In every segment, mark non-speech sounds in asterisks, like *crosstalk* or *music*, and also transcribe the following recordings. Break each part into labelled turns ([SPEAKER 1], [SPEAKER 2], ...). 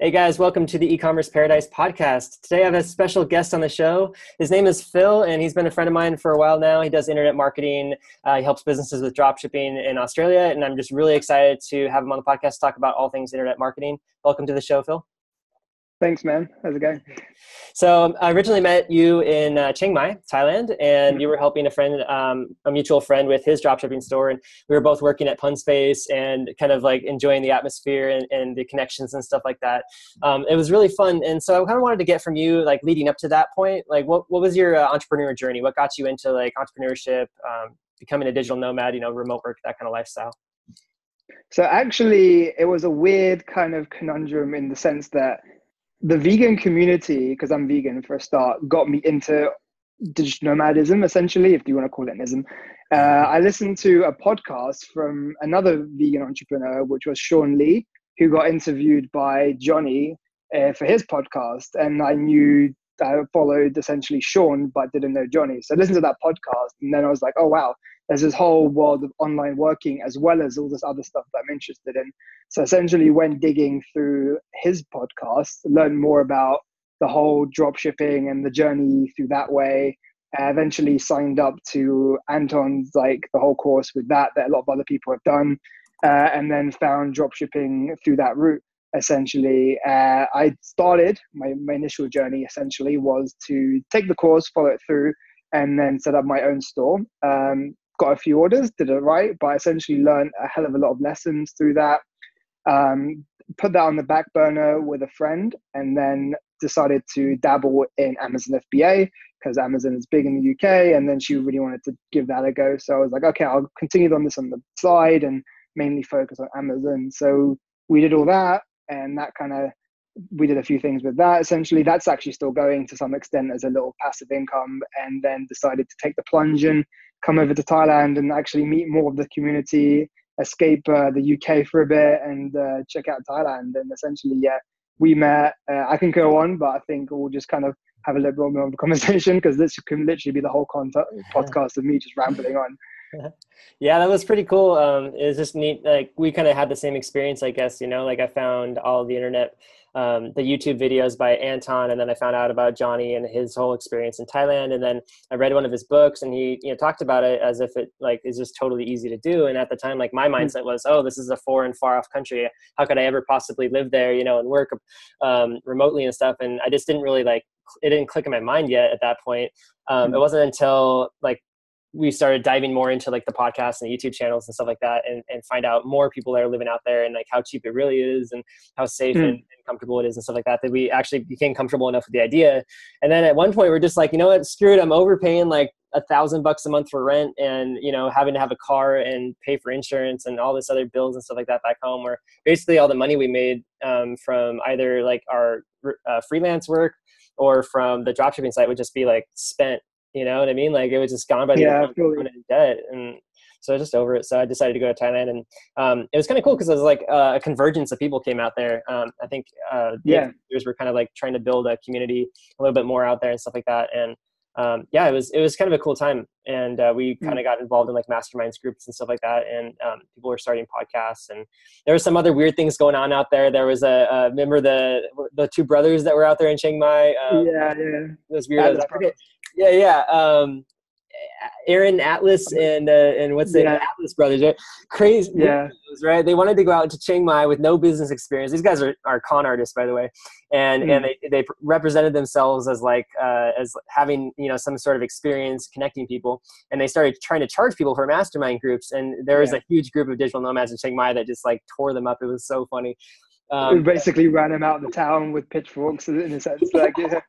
[SPEAKER 1] Hey guys, welcome to the e-commerce paradise podcast. Today I have a special guest on the show. His name is Phil, and he's been a friend of mine for a while now. He does internet marketing. Uh, he helps businesses with dropshipping in Australia, and I'm just really excited to have him on the podcast to talk about all things internet marketing. Welcome to the show, Phil.
[SPEAKER 2] Thanks, man. How's it going?
[SPEAKER 1] So um, I originally met you in uh, Chiang Mai, Thailand, and you were helping a friend, um, a mutual friend, with his dropshipping store, and we were both working at Pun Space and kind of like enjoying the atmosphere and, and the connections and stuff like that. Um, it was really fun, and so I kind of wanted to get from you, like leading up to that point, like what what was your uh, entrepreneur journey? What got you into like entrepreneurship, um, becoming a digital nomad, you know, remote work, that kind of lifestyle?
[SPEAKER 2] So actually, it was a weird kind of conundrum in the sense that the vegan community, because I'm vegan for a start, got me into digital nomadism, essentially, if you want to call it ism. Uh, I listened to a podcast from another vegan entrepreneur, which was Sean Lee, who got interviewed by Johnny uh, for his podcast. And I knew I followed essentially Sean, but didn't know Johnny. So I listened to that podcast, and then I was like, oh, wow, there's this whole world of online working as well as all this other stuff that I'm interested in. So essentially, when digging through his podcast, learn more about the whole drop shipping and the journey through that way. I eventually signed up to Anton's like the whole course with that that a lot of other people have done, uh, and then found drop shipping through that route. Essentially, uh, I started my, my initial journey. Essentially, was to take the course, follow it through, and then set up my own store. Um, got a few orders, did it right, but essentially learned a hell of a lot of lessons through that. Um, put that on the back burner with a friend, and then decided to dabble in Amazon FBA because Amazon is big in the UK, and then she really wanted to give that a go. So I was like, okay, I'll continue on this on the side and mainly focus on Amazon. So we did all that, and that kind of we did a few things with that. Essentially, that's actually still going to some extent as a little passive income, and then decided to take the plunge and come over to Thailand and actually meet more of the community, escape uh, the UK for a bit, and uh, check out Thailand. And essentially, yeah, we met. Uh, I can go on, but I think we'll just kind of have a little bit more of a conversation because this can literally be the whole podcast of me just rambling on. *laughs*
[SPEAKER 1] yeah that was pretty cool um it was just neat like we kind of had the same experience i guess you know like i found all the internet um, the YouTube videos by Anton, and then I found out about Johnny and his whole experience in Thailand. And then I read one of his books, and he you know talked about it as if it like is just totally easy to do. And at the time, like my hmm. mindset was, oh, this is a foreign, far off country. How could I ever possibly live there, you know, and work um, remotely and stuff? And I just didn't really like it didn't click in my mind yet at that point. Um, it hmm. wasn't until like we started diving more into like the podcast and the YouTube channels and stuff like that and, and find out more people that are living out there and like how cheap it really is and how safe mm. and, and, comfortable it is and stuff like that that we actually became comfortable enough with the idea. And then at one point we're just like, you know what, screw it, I'm overpaying like a thousand bucks a month for rent and you know having to have a car and pay for insurance and all this other bills and stuff like that back home where basically all the money we made um, from either like our uh, freelance work or from the dropshipping site would just be like spent you know what I mean? Like it was just gone by the
[SPEAKER 2] yeah,
[SPEAKER 1] in debt, and so I was just over it. So I decided to go to Thailand, and um, it was kind of cool because it was like uh, a convergence of people came out there. Um, I think uh,
[SPEAKER 2] yeah,
[SPEAKER 1] were kind of like trying to build a community a little bit more out there and stuff like that, and um, yeah, it was it was kind of a cool time, and uh, we kind of got involved in like masterminds groups and stuff like that, and um, people were starting podcasts, and there was some other weird things going on out there. There was a, a remember the the two brothers that were out there in Chiang Mai.
[SPEAKER 2] Um, yeah, yeah,
[SPEAKER 1] those weird. Yeah, yeah. Um, Aaron Atlas and uh, and what's the Atlas brothers, right? Crazy,
[SPEAKER 2] yeah,
[SPEAKER 1] right? They wanted to go out to Chiang Mai with no business experience. These guys are, are con artists, by the way, and mm. and they, they represented themselves as like uh, as having you know some sort of experience connecting people, and they started trying to charge people for mastermind groups. And there was yeah. a huge group of digital nomads in Chiang Mai that just like tore them up. It was so funny.
[SPEAKER 2] Um, we basically ran them out of the town with pitchforks in a sense, like. Yeah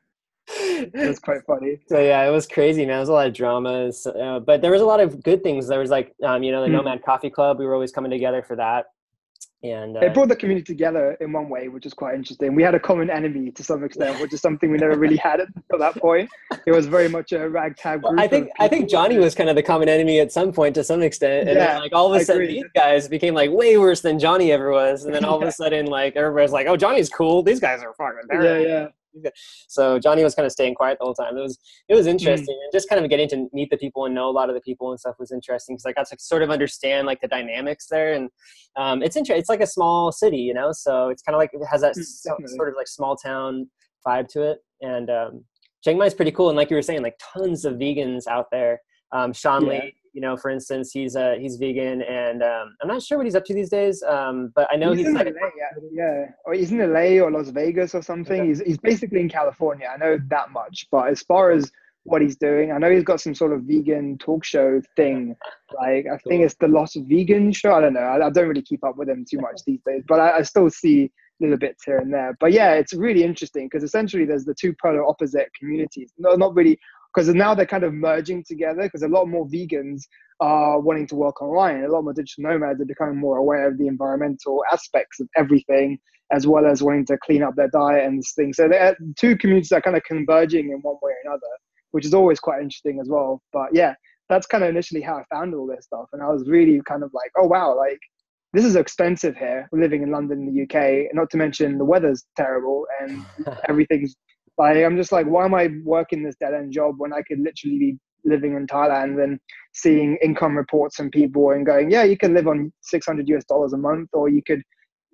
[SPEAKER 2] it was quite funny.
[SPEAKER 1] So yeah, it was crazy, man. There was a lot of dramas, uh, but there was a lot of good things. There was like, um, you know, the mm. Nomad Coffee Club. We were always coming together for that, and uh,
[SPEAKER 2] it brought the community together in one way, which is quite interesting. We had a common enemy to some extent, which is something we never really *laughs* had at, that point. It was very much a ragtag group.
[SPEAKER 1] Well, I think I think Johnny was kind of the common enemy at some point to some extent, and yeah, then like all of a sudden these guys became like way worse than Johnny ever was, and then all of a *laughs* sudden like everybody's like, oh, Johnny's cool. These guys are fucking terrible.
[SPEAKER 2] Yeah, yeah
[SPEAKER 1] so Johnny was kind of staying quiet the whole time. It was it was interesting, mm. and just kind of getting to meet the people and know a lot of the people and stuff was interesting because I got to sort of understand like the dynamics there, and um, it's interesting. It's like a small city, you know, so it's kind of like it has that mm, so, sort of like small town vibe to it, and um, Chiang Mai is pretty cool. And like you were saying, like tons of vegans out there. Um, Sean yeah. Lee, you know, for instance, he's uh, he's vegan, and um, I'm not sure what he's up to these days. Um, but I know he's,
[SPEAKER 2] he's in
[SPEAKER 1] like,
[SPEAKER 2] LA, yeah, yeah, or he's in LA or Las Vegas or something. Okay. He's he's basically in California. I know that much. But as far as what he's doing, I know he's got some sort of vegan talk show thing. Like I think it's the Lost Vegan show. I don't know. I, I don't really keep up with him too much these days, but I, I still see little bits here and there. But yeah, it's really interesting because essentially there's the two polar opposite communities. No, not really because now they're kind of merging together because a lot more vegans are wanting to work online. A lot more digital nomads are becoming more aware of the environmental aspects of everything, as well as wanting to clean up their diet and things. So they're two communities that are kind of converging in one way or another, which is always quite interesting as well. But yeah, that's kind of initially how I found all this stuff, and I was really kind of like, oh wow, like this is expensive here, living in London in the UK. Not to mention the weather's terrible and *laughs* everything's like I'm just like, why am I working this dead end job when I could literally be living in Thailand and seeing income reports from people and going, yeah, you can live on 600 US dollars a month, or you could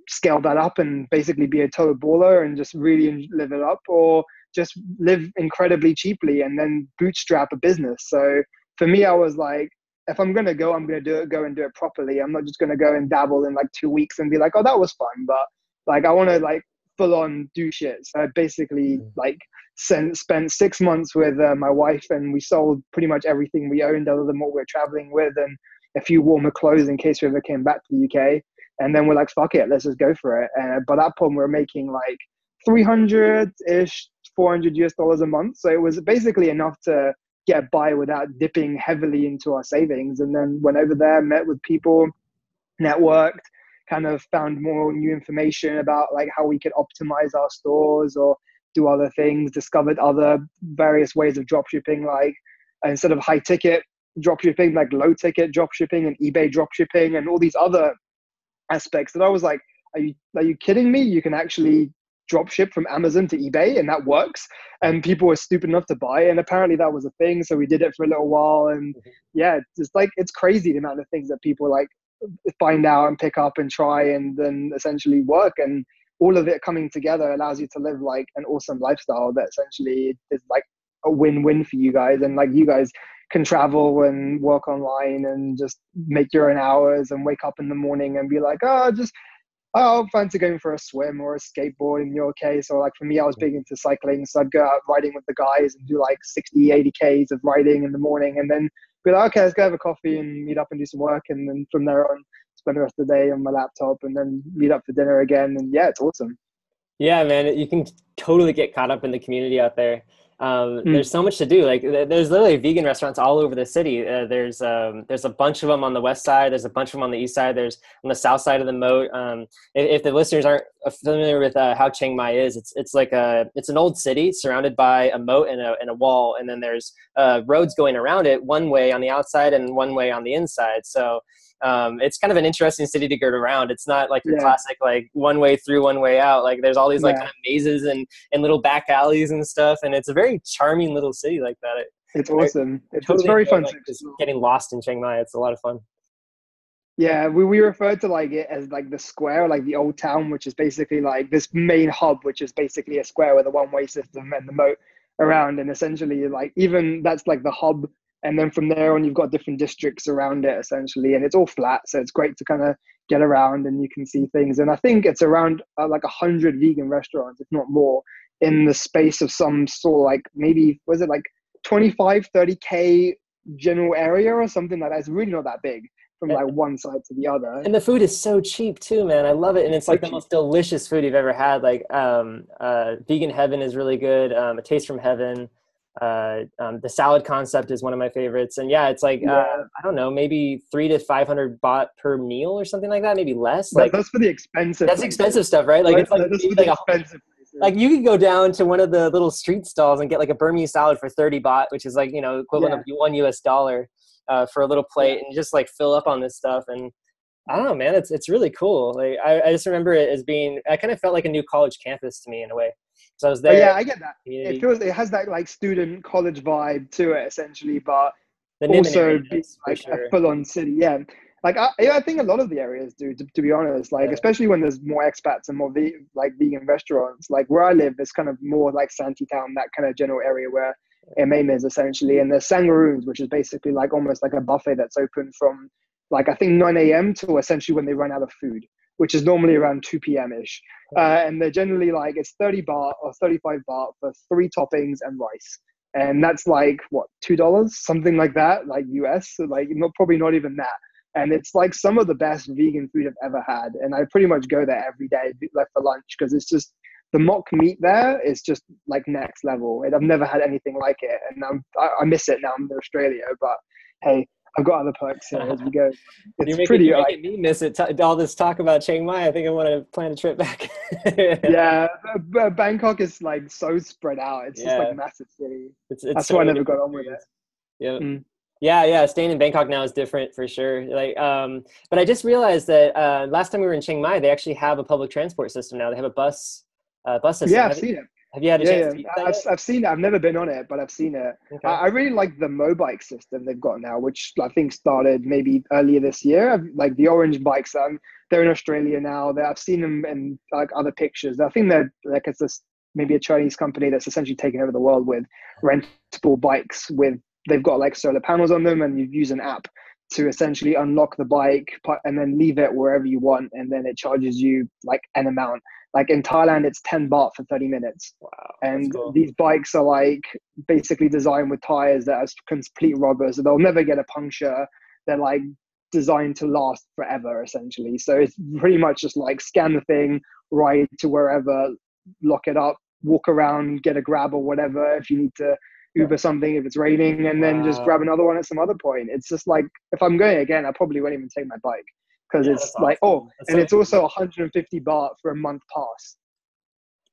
[SPEAKER 2] scale that up and basically be a total baller and just really live it up, or just live incredibly cheaply and then bootstrap a business. So for me, I was like, if I'm gonna go, I'm gonna do it, go and do it properly. I'm not just gonna go and dabble in like two weeks and be like, oh, that was fun, but like I want to like full on do shit. So I basically mm. like sent, spent six months with uh, my wife and we sold pretty much everything we owned other than what we were traveling with and a few warmer clothes in case we ever came back to the UK. And then we're like, fuck it, let's just go for it. And by that point, we we're making like 300 ish, 400 US dollars a month. So it was basically enough to get by without dipping heavily into our savings. And then went over there, met with people, networked, kind of found more new information about like how we could optimize our stores or do other things, discovered other various ways of drop shipping, like instead of high ticket drop shipping, like low ticket drop shipping and eBay drop shipping and all these other aspects that I was like, are you are you kidding me? You can actually drop ship from Amazon to eBay and that works. And people were stupid enough to buy. it, And apparently that was a thing. So we did it for a little while. And mm-hmm. yeah, it's like it's crazy the amount of things that people like find out and pick up and try and then essentially work. And all of it coming together allows you to live like an awesome lifestyle that essentially is like a win-win for you guys. And like you guys can travel and work online and just make your own hours and wake up in the morning and be like oh just oh fancy going for a swim or a skateboard in your case or like for me i was big into cycling. So i'd go out riding with the guys and do like 60 80 k's of riding in the morning. And then be like, okay, let's go have a coffee and meet up and do some work. And then from there on, spend the rest of the day on my laptop and then meet up for dinner again. And yeah, it's awesome.
[SPEAKER 1] Yeah, man, you can totally get caught up in the community out there. Um, mm. There's so much to do. Like there's literally vegan restaurants all over the city. Uh, there's um, there's a bunch of them on the west side. There's a bunch of them on the east side. There's on the south side of the moat. Um, if, if, the listeners aren't familiar with uh, how Chiang Mai is, it's it's like a it's an old city surrounded by a moat and a and a wall, and then there's uh, roads going around it, one way on the outside and one way on the inside. So um, it's kind of an interesting city to go around. It's not like your yeah. classic like one way through, one way out. Like there's all these like yeah. kind of mazes and and little back alleys and stuff, and it's a very charming little city like that. It,
[SPEAKER 2] it's awesome. It's, totally it's very fun. Like,
[SPEAKER 1] just getting lost in Chiang Mai. It's a lot of fun.
[SPEAKER 2] Yeah, we, we refer to like it as like the square, like the old town, which is basically like this main hub, which is basically a square with a one way system and the moat around. And essentially, like even that's like the hub and then from there on you've got different districts around it essentially and it's all flat so it's great to kind of get around and you can see things. And i think it's around uh, like a hundred vegan restaurants if not more in the space of some sort of like maybe was it like 25 30k general area or something like that? It's really not that big from like one side to the other.
[SPEAKER 1] And the food is so cheap too man. I love it and it's like the most delicious food you've ever had. Like um, uh, vegan heaven is really good um, a taste from heaven uh, um, the salad concept is one of my favorites and yeah it's like yeah. uh, i don't know maybe three to 500 baht per meal or something like that maybe less like
[SPEAKER 2] that's for the expensive
[SPEAKER 1] that's places. expensive stuff right like right? it's like, like expensive a, like you could go down to one of the little street stalls and get like a burmese salad for 30 baht which is like you know equivalent yeah. of one us dollar uh, for a little plate yeah. and just like fill up on this stuff and I don't know, man. It's it's really cool. Like I, I just remember it as being. I kind of felt like a new college campus to me in a way. So there.
[SPEAKER 2] Oh, yeah, I get that. It feels it has that like student college vibe to it essentially, but also be, like sure. a full on city. Yeah. Like I, I think a lot of the areas do, to, to be honest. Like yeah. especially when there's more expats and more ve- like vegan restaurants. Like where I live, it's kind of more like Santitham, that kind of general area where MM is essentially, and there's Sangaroons, which is basically like almost like a buffet that's open from like I think 9 a.m. to essentially when they run out of food, which is normally around 2 p.m. ish. Uh, and they're generally like it's 30 baht or 35 baht for three toppings and rice. And that's like what two dollars? Something like that like us so like not probably not even that. And it's like some of the best vegan food i've ever had. And i pretty much go there every day like for lunch because it's just the mock meat there is just like next level. And i've never had anything like it. And i'm i, I miss it now i'm in australia but hey I've got other perks here as we go. *laughs*
[SPEAKER 1] It's you're making, pretty. You're making me miss it. All this talk about Chiang Mai. I think I want to plan a trip back. *laughs*
[SPEAKER 2] yeah, Bangkok is like so spread out. It's yeah. just like a massive city. It's, it's That's so why I never got on with it.
[SPEAKER 1] Yeah. Mm. Yeah, yeah. Staying in Bangkok now is different for sure. Like, um, but I just realized that uh, last time we were in Chiang Mai, they actually have a public transport system now. They have a bus, uh, bus system.
[SPEAKER 2] Yeah, I've seen it.
[SPEAKER 1] Have you had a yeah, chance?
[SPEAKER 2] Yeah, I've, I've, seen it. I've never been on it, but I've seen it. Okay. I, I, really like the Mobike system they've got now, which I think started maybe earlier this year. Like the orange bikes, um, they're in Australia now. I've seen them in like other pictures. I think they're like it's a, maybe a Chinese company that's essentially taken over the world with rentable bikes. With they've got like solar panels on them, and you use an app to essentially unlock the bike and then leave it wherever you want, and then it charges you like an amount like in Thailand, it's 10 baht for 30 minutes.
[SPEAKER 1] Wow.
[SPEAKER 2] And cool. these bikes are like basically designed with tires that are complete rubbers. So they'll never get a puncture. They're like designed to last forever, essentially. So it's pretty much just like scan the thing, ride to wherever, lock it up, walk around, get a grab or whatever if you need to Uber something if it's raining, and then wow. just grab another one at some other point. It's just like if I'm going again, I probably won't even take my bike because yeah, it's like awesome. oh, that's and so it's also 150 baht for a month pass.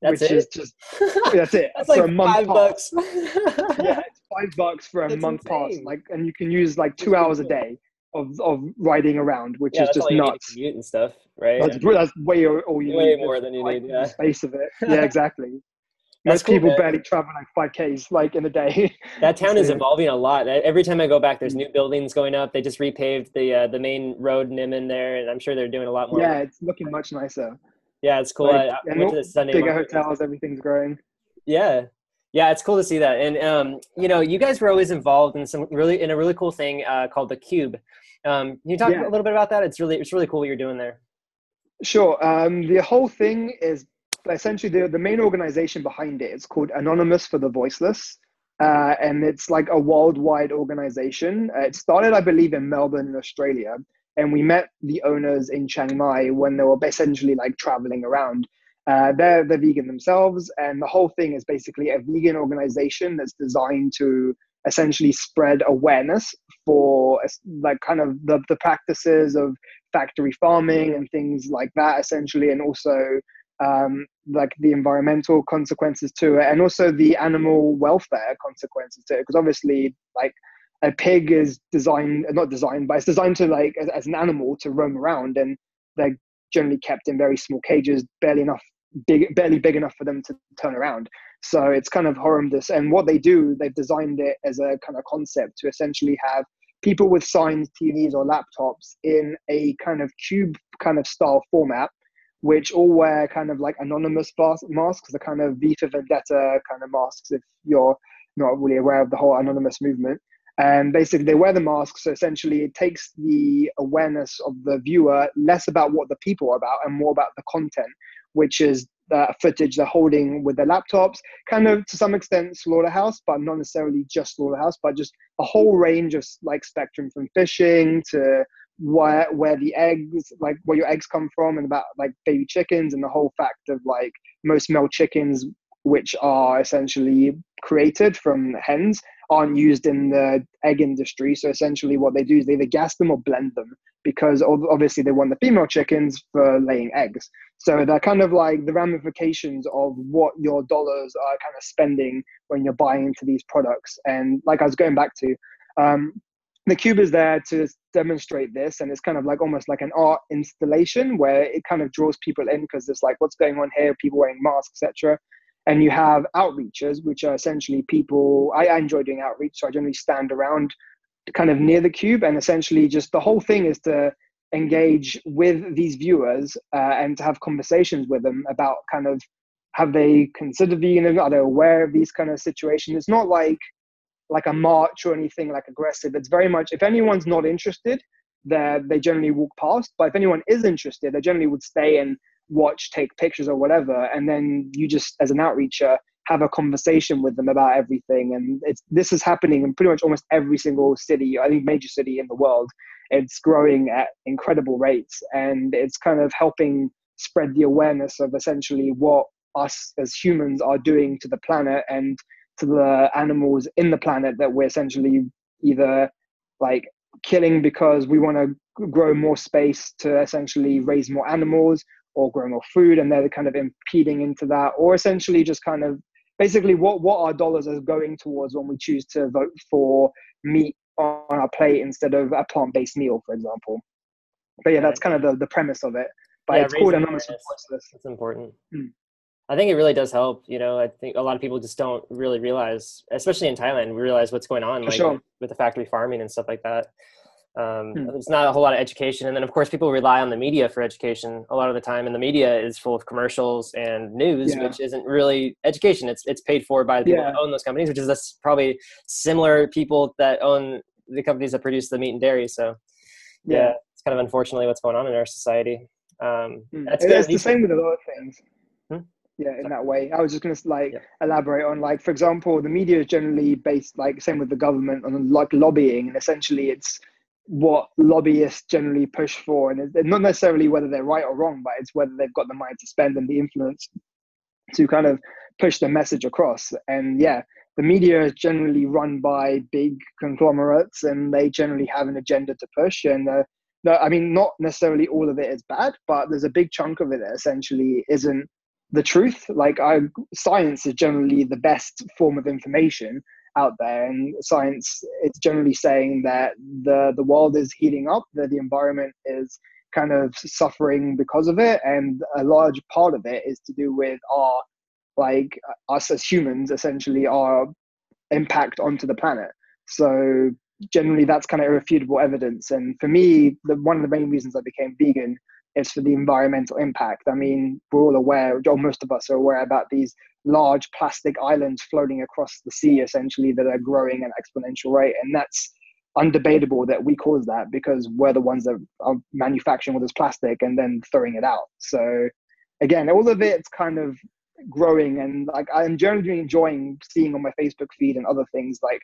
[SPEAKER 1] That's
[SPEAKER 2] which
[SPEAKER 1] it?
[SPEAKER 2] is just *laughs* that's it
[SPEAKER 1] that's for like a month five pass.
[SPEAKER 2] bucks. *laughs* yeah, it's five bucks for a that's month insane. pass. Like, and you can use like two hours a day of of riding around, which
[SPEAKER 1] yeah,
[SPEAKER 2] is just nuts.
[SPEAKER 1] commute and stuff, right?
[SPEAKER 2] That's, that's way all you
[SPEAKER 1] way
[SPEAKER 2] need.
[SPEAKER 1] more than you like, need. Yeah,
[SPEAKER 2] space of it. *laughs* Yeah, exactly. Most cool, people man. barely travel like 5Ks like in a day. *laughs*
[SPEAKER 1] That town is evolving a lot. Every time I go back, there's new buildings going up. They just repaved the uh, the main road Nimman there, and I'm sure they're doing a lot more.
[SPEAKER 2] Yeah, work. it's looking much nicer.
[SPEAKER 1] Yeah, it's cool. Like, I, I went to the Sunday
[SPEAKER 2] bigger market. hotels, everything's growing.
[SPEAKER 1] Yeah, yeah, it's cool to see that. And um, you know, you guys were always involved in some really in a really cool thing uh, called the Cube. Um, can you talk yeah. a little bit about that? It's really it's really cool what you're doing there.
[SPEAKER 2] Sure. Um, the whole thing is essentially the, the main organization behind it is called Anonymous for the Voiceless. Uh, and it's like a worldwide organization. Uh, it started, I believe, in Melbourne, in Australia. And we met the owners in Chiang Mai when they were essentially like traveling around. Uh, they're, they're vegan themselves. And the whole thing is basically a vegan organization that's designed to essentially spread awareness for like kind of the, the practices of factory farming and things like that, essentially. And also um, like the environmental consequences to it and also the animal welfare consequences to it because obviously like a pig is designed not designed but it's designed to like as, as, an animal to roam around and they're generally kept in very small cages barely enough big barely big enough for them to turn around. So it's kind of horrendous and what they do they've designed it as a kind of concept to essentially have people with signs tvs or laptops in a kind of cube kind of style format which all wear kind of like anonymous masks, the kind of V for Vendetta kind of masks, if you're not really aware of the whole anonymous movement. And basically, they wear the masks. So essentially, it takes the awareness of the viewer less about what the people are about and more about the content, which is the footage they're holding with their laptops, kind of to some extent slaughterhouse, but not necessarily just slaughterhouse, but just a whole range of like spectrum from fishing to where where the eggs like where your eggs come from and about like baby chickens and the whole fact of like most male chickens which are essentially created from hens aren't used in the egg industry. So essentially what they do is they either gas them or blend them because obviously they want the female chickens for laying eggs. So they're kind of like the ramifications of what your dollars are kind of spending when you're buying into these products. And like i was going back to um, the cube is there to demonstrate this and it's kind of like almost like an art installation where it kind of draws people in because it's like what's going on here people wearing masks etc and you have outreachers, which are essentially people. I, I enjoy doing outreach, so I generally stand around, kind of near the cube, and essentially just the whole thing is to engage with these viewers uh, and to have conversations with them about kind of have they considered veganism? Are they aware of these kind of situations? It's not like like a march or anything like aggressive. It's very much if anyone's not interested, they they generally walk past. But if anyone is interested, they generally would stay and watch, take pictures or whatever, and then you just as an outreacher have a conversation with them about everything. And it's this is happening in pretty much almost every single city, I think major city in the world. It's growing at incredible rates, and it's kind of helping spread the awareness of essentially what us as humans are doing to the planet and to the animals in the planet that we're essentially either like killing because we want to grow more space to essentially raise more animals or grow more food and they're kind of impeding into that or essentially just kind of basically what what our dollars are going towards when we choose to vote for meat on our plate instead of a plant-based meal for example. But yeah that's kind of the, the premise of it. But yeah, it's called anonymous
[SPEAKER 1] that's important. Hmm. I think it really does help. You know, I think a lot of people just don't really realize, especially in Thailand, we realize what's going on, like sure. with the factory farming and stuff like that. Um, hmm. There's not a whole lot of education, and then of course people rely on the media for education a lot of the time, and the media is full of commercials and news, yeah. which isn't really education. It's it's paid for by the people yeah. that own those companies, which is probably similar people that own the companies that produce the meat and dairy. So, yeah, yeah it's kind of unfortunately what's going on in our society. Um,
[SPEAKER 2] hmm. It's the same with a lot of things yeah in that way. I was just going to like yeah. elaborate on like for example the media is generally based like same with the government on like lobbying and essentially it's what lobbyists generally push for and it's not necessarily whether they're right or wrong but it's whether they've got the money to spend and the influence to kind of push the message across. And yeah the media is generally run by big conglomerates and they generally have an agenda to push and uh, no i mean not necessarily all of it is bad but there's a big chunk of it that essentially isn't the truth. Like I, science is generally the best form of information out there, and science is generally saying that the the world is heating up, that the environment is kind of suffering because of it, and a large part of it is to do with our like us as humans, essentially our impact onto the planet. So generally, that's kind of irrefutable evidence. And for me, the one of the main reasons I became vegan is for the environmental impact. I mean, we're all aware, or most of us are aware about these large plastic islands floating across the sea, essentially, that are growing at an exponential rate. And that's undebatable that we cause that because we're the ones that are manufacturing all this plastic and then throwing it out. So, again, all of it's kind of growing. And like, I'm generally enjoying seeing on my Facebook feed and other things like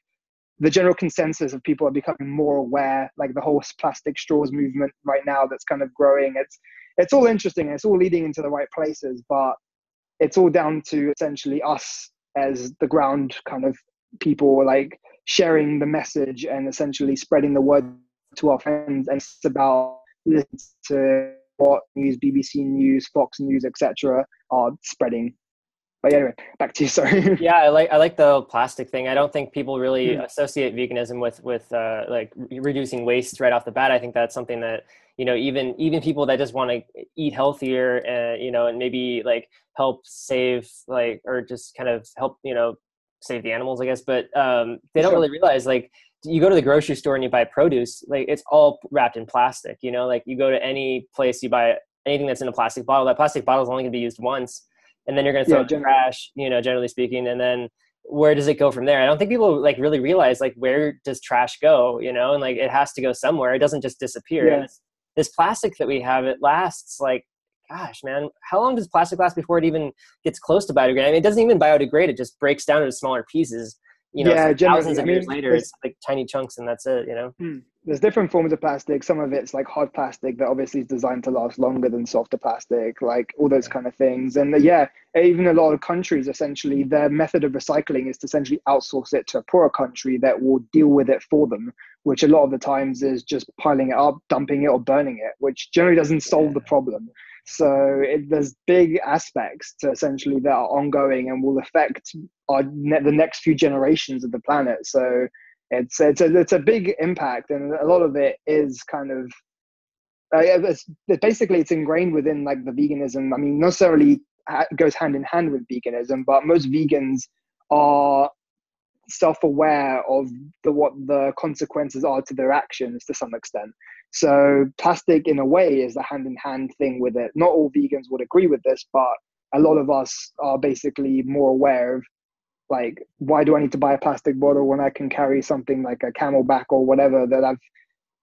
[SPEAKER 2] the general consensus of people are becoming more aware like the whole plastic straws movement right now that's kind of growing. It's it's all interesting it's all leading into the right places but it's all down to essentially us as the ground kind of people like sharing the message and essentially spreading the word to our friends. And it's about listening to what news bbc news fox news etc are spreading but anyway, back to you. Sorry. *laughs*
[SPEAKER 1] yeah, I like I like the plastic thing. I don't think people really mm. associate veganism with with uh, like reducing waste right off the bat. I think that's something that you know even even people that just want to eat healthier and you know and maybe like help save like or just kind of help you know save the animals, I guess. But um, they don't sure. really realize like you go to the grocery store and you buy produce, like it's all wrapped in plastic. You know, like you go to any place, you buy anything that's in a plastic bottle. That plastic bottle is only going to be used once and then you're going to throw yeah, trash, you know, generally speaking, and then where does it go from there? I don't think people like really realize like where does trash go, you know, and like it has to go somewhere. It doesn't just disappear. Yeah. This, this plastic that we have, it lasts like, gosh, man, how long does plastic last before it even gets close to biodegrading? I mean, it doesn't even biodegrade; it just breaks down into smaller pieces. You know, yeah, thousands of I mean, years later, it's like tiny chunks, and that's it. You know.
[SPEAKER 2] Hmm there's different forms of plastic. Some of it's like hard plastic that obviously is designed to last longer than softer plastic, like all those kind of things. And uh, yeah, even a lot of countries essentially their method of recycling is to essentially outsource it to a poorer country that will deal with it for them, which a lot of the times is just piling it up, dumping it, or burning it, which generally doesn't solve the problem. So it, there's big aspects to essentially that are ongoing and will affect our ne- the next few generations of the planet. So it's it's a it's a big impact, and a lot of it is kind of uh, it's, basically it's ingrained within like the veganism. I mean, not necessarily goes hand in hand with veganism, but most vegans are self-aware of the what the consequences are to their actions to some extent. So plastic, in a way, is a hand-in-hand thing with it. Not all vegans would agree with this, but a lot of us are basically more aware of like why do I need to buy a plastic bottle when I can carry something like a CamelBak or whatever that I've